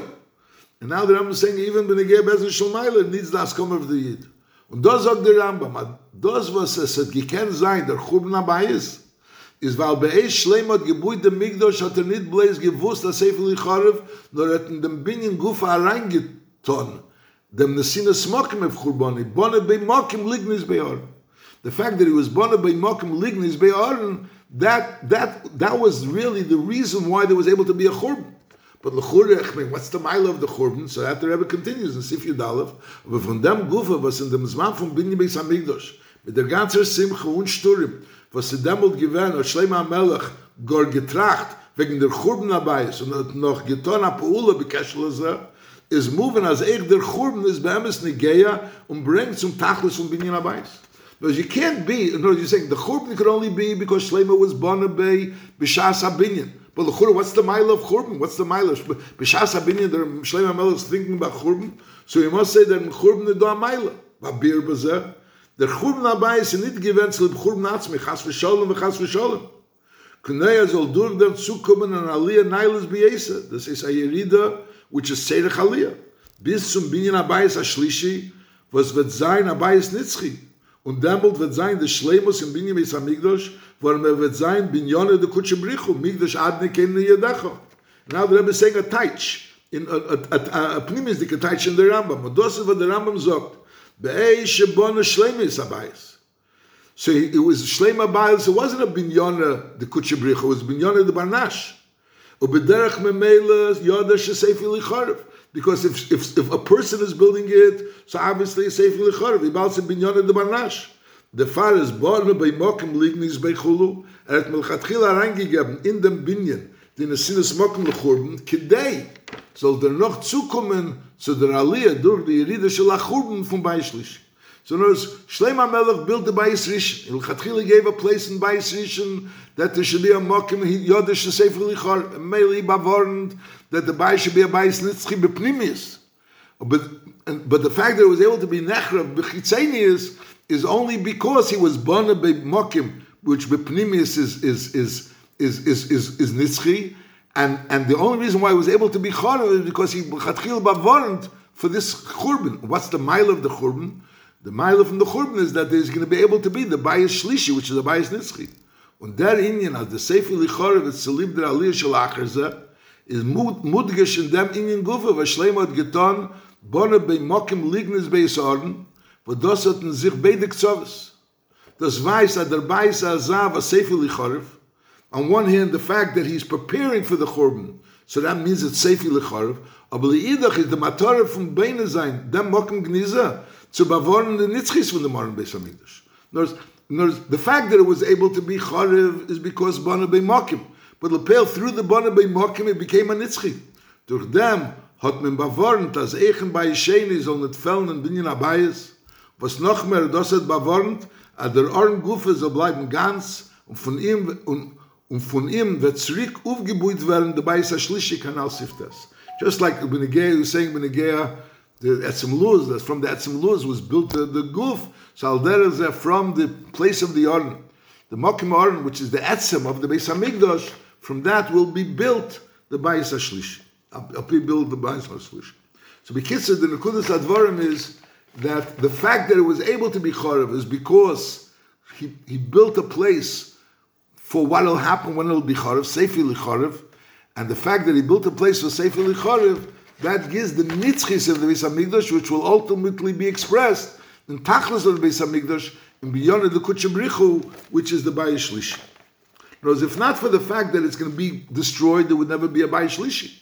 And now the Rambam is saying even Benegeh Bezin Shalmaila needs the askama of the Yid. Und das sagt der Rambam, das was es hat gekannt sein, der Churban Abayis, is weil bei Eis Schleim hat gebuht dem Migdosh hat er nicht bloß gewusst, dass Sefer Licharev, nur hat in dem Binyan Gufa reingetan, dem Nesina Smokim auf Churbani, Bonne bei Mokim Lignis bei Oren. The fact that he was Bonne bei Mokim Lignis bei Oren, that, that, that was really the reason why there was able to be a Churban. But mean, what's the mile of the churban? So that the Rebbe continues in Sif Yudalev, aber von dem Gufa, was in dem Zman von Binyan Beis Hamikdosh, mit der ganzen Simcha und Sturim, was sie demult gewähnt, als Schleima Melech, gor getracht, wegen der churban dabei ist, und hat noch getan, ab Ula bekeshelese, is moving as eich der churban is beemes Nigeya, und bringt zum Tachlis von Binyan Abayis. Because you can't be, in other words, you're saying the churban could only be because Shleima was born by Bishas HaBinyan. But the churban, what's the mile of churban? What's the mile of Bishas HaBinyan, the Shleima Melech is thinking about churban? So you must say that churban is do a mile. But bir bezeh, der churban dabei ist nicht gewöhnt zu dem churban atzmi, chas v'sholem, chas v'sholem. Kneya soll durch dem zukommen an Aliyah Nailas B'yesa. Das ist a Yerida, which is Seirech Aliyah. Bis zum Binyan Abayis Ashlishi, was wird sein Abayis Nitzchi. und demolt wird sein de schlemus in binje is amigdos vor er mer wird sein binjone de kutsche brichu migdos adne kenne je dacho. Na der be a taich in a, a, a pnimis de taich in der rambam. Und das wird der rambam sagt. Be ei shbon shlemis abais so it was shlema abais it wasn't a binjone de kutsche brichu it was binjone de barnash. Und bederach memele yoda shesef li kharf Because if, if, if a person is building it, so obviously it's Sefer Licharev. Ibal Se Binyone de Barnash. Der Fall ist born bei Mokem Lignis bei Chulu. Er hat Melchatchila reingegeben in dem Binyan, den es Sinnes Mokem Lechurben, Kedei soll der noch zukommen zu der Aliyah durch die Yeridische Lachurben von Beischlish. So notice, Shleima Melech built the Bayis Rishon. Melchatchila gave a place in Bayis Rishon that there should be a Mokem Yodish Sefer Lichar, Meli Bavornd, that the Bayis should be a Bayis Nitzchi Bepnimis. But, and, but the fact that it was able to be Nechra Bechitzenius is only because he was born by Mokim, which Bepnimius is is is is is is, is Nitzchi, and and the only reason why he was able to be Chorav is because he Chatchil Bavorant for this Churban. What's the mile of the Churban? The mile from the Churban is that there's going to be able to be the Bayis Shlishi, which is the Bayis Nitzchi. Und der Inyan, als der Sefer Lichorev, et Salib der Aliyah Acherze, is mut mut geschen dem in den was schlemot getan bonne bei mockem lignes bei sorgen wo das hatten sich beide zovs das weiß er der beisa sa was safely kharf on one hand the fact that he's preparing for the korban so that means it's safely kharf aber die idach is der matar von beine sein dem mockem gnisa zu bewohnen den nitzris von dem morgen besser mit nur nur the fact that it was able to be kharf is because bonne bei mockem But Lepel, through the Bana Bei Mokim, it became a Nitzchi. Durch dem hat man bewarnt, dass Echen bei Sheni soll nicht fällen in Binyan Abayis. Was noch mehr, das hat bewarnt, dass der Ohren Gufe soll bleiben ganz und von ihm, und, und von ihm wird zurück aufgebaut werden, dabei ist er schlichtig Kanal Siftes. Just like Benegea, who's saying Benegea, the Etzim Luz, that from the Etzim Luz was built the, the Guf, so Alderazeh from the place of the Oren, the Mokim which is the Etzim of the HaMikdash, from that will be built the Bayis HaShlishi. I'll be built the Bayis HaShlishi. So Bekitzer, the Nekudas Advarim is that the fact that it was able to be Chorev is because he, he built a place for what will happen when it will be Chorev, Seifi Chorev, and the fact that he built a place for Seifi Chorev, that gives the nitzchis of the Beis Hamikdash, which will ultimately be expressed in Tachlis of the Beis Hamikdash, and beyond the Kutchabrichu, which is the Bayis Shlishi. Because if not for the fact that it's going to be destroyed, there would never be a Bayis Shlishi.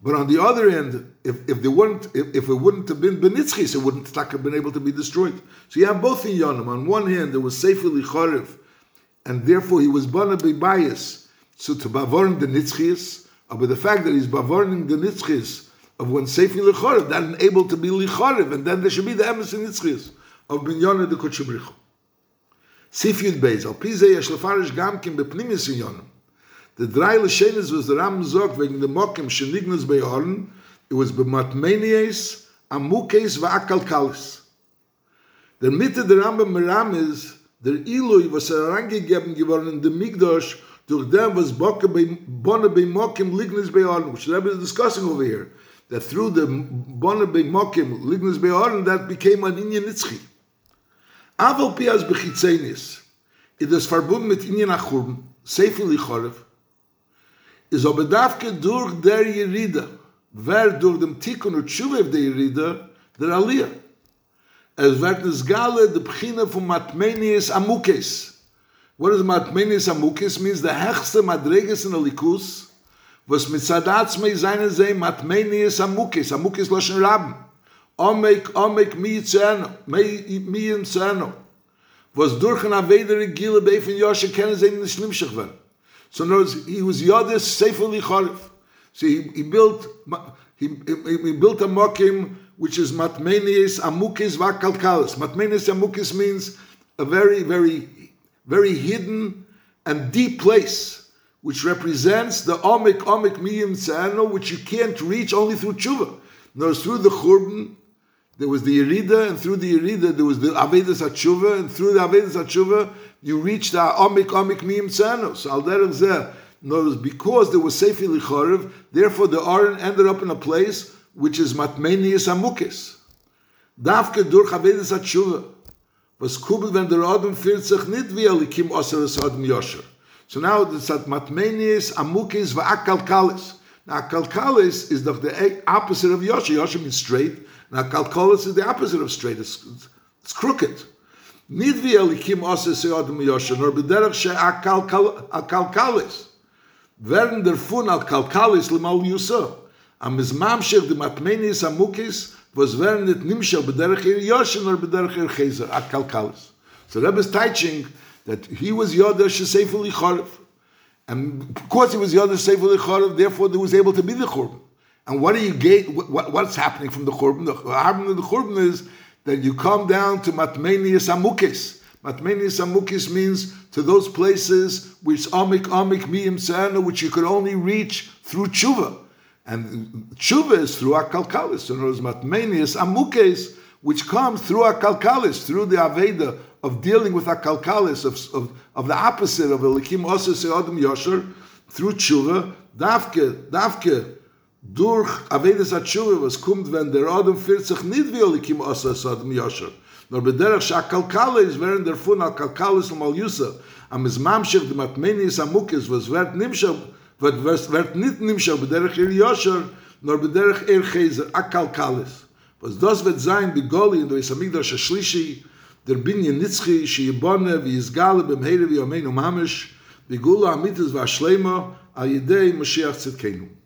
But on the other end, if, if weren't, if, if it wouldn't have been Benitzchis, it wouldn't have been able to be destroyed. So you have both in Yonim. On one hand, there was Sefer Lichorev, and therefore he was Bana Bias, so to Bavorn the Nitzchis, but the fact that he's bavorning the nitzchis of when Sefer Lichorev, that enabled to be Lichorev, and then there should be the emes in nitzchis of Binyana the Kutchabrichu. Sif Yud Beis, al Pizei yesh lefarish gamkim bepnimis in Yonim. The drei Lashenis was the Ram Zog wegen dem Mokim shenignas bei Oren, it was b'matmenies, amukes va'akalkalis. Der Mitte der Rambam Meram is, der Ilui was er herangegeben geworden in dem Migdosh, durch dem was Bokke bei Bonne bei Mokim lignis bei Oren, which the Rebbe is discussing over here, that through the Bonne bei Mokim lignis bei Oren, that became an Inyan Nitzchi. Aval Piaz Bechitzenis, it is verbunden mit Inyan Achurben, Sefer Lichorev, is aber dafke durch der Yerida, wer durch dem Tikkun und Tshuvev der Yerida, der Aliyah. Es wird es gale de Pchina von Matmenius Amukes. What does Matmenius Amukes means? The hechste Madreges in the Likus, was mit Sadatz mei seine sei Matmenius Amukes, Amukes Loshen Rabben. Omek, Omek mi Yitzerno, mi Yitzerno. Was durch ein Avedere Gile Beifin Yoshe kennen sie in werden. So words, he was Yodis Sefer Licharif. So he, he built he, he, he built a mokim which is Matmenius Amukis Vakalkalis. Matmenius Amukis means a very, very, very hidden and deep place, which represents the Omik Omik Miyim Tzano, which you can't reach only through tshuva. No, through the Churban, there was the Yerida, and through the Yerida there was the Avedas HaTshuva, and through the Avedas HaTshuva you reach the Omik Omik Miyim Tzano. So Al Derech Zeh, notice because there was Sefer Lichorev, therefore the Aron ended up in a place which is Matmenius Amukis. Davke durch Avedas HaTshuva, was kubel wenn der Adam fühlt sich nicht wie Elikim Adam Yosher. So now it's at Matmenius Amukis Va'akalkalis. Now Kalkalis is the opposite of Yosher. Yosher means straight. Now Kalkalis is the opposite of straight. It's, it's crooked. Nid vi elikim ose se odem yosher, nor bederach she akalkalis. Werden der fun al kalkalis lemal yusa. Am is mamshech de matmenis amukis, was werden nit nimshel bederach ir er yosher, nor bederach ir er cheser, akalkalis. So Rebbe is teaching that he was yoder she seifel lichorev. And because he was yoder seifel lichorev, therefore he was able to be the churban. And what do you get? What, what's happening from the churban? The happening the churban is that you come down to Matmenius Amukis. Matmenius Amukis means to those places which Amik Amik Miyim Tzana, which you could only reach through tshuva. And tshuva is through Akalkalis. So there's Matmenius Amukis, which comes through Akalkalis, through the Aveda of dealing with Akalkalis, of, of, of the opposite of Elikim Osis Adam Yosher, through tshuva, Davke, Davke, durch avedes Atschuwe, was kommt, wenn der odem fehlt sich nicht wie im kim aus aus yosher nur bei derach sha is wenn der fun al kalkale zum al yosher am zmam shir dem atmeni is amukes was wird nim sho wird wird nit nim sho be derach il yosher nur be derach il er Cheser, al kalkale was das wird sein die goli in der amigdor sha shlishi der Binyan Nitzchi, nit shi shi bonne wie is gale beim hele wie amen umamish gula mitz va shleimer a yede mashiach kenu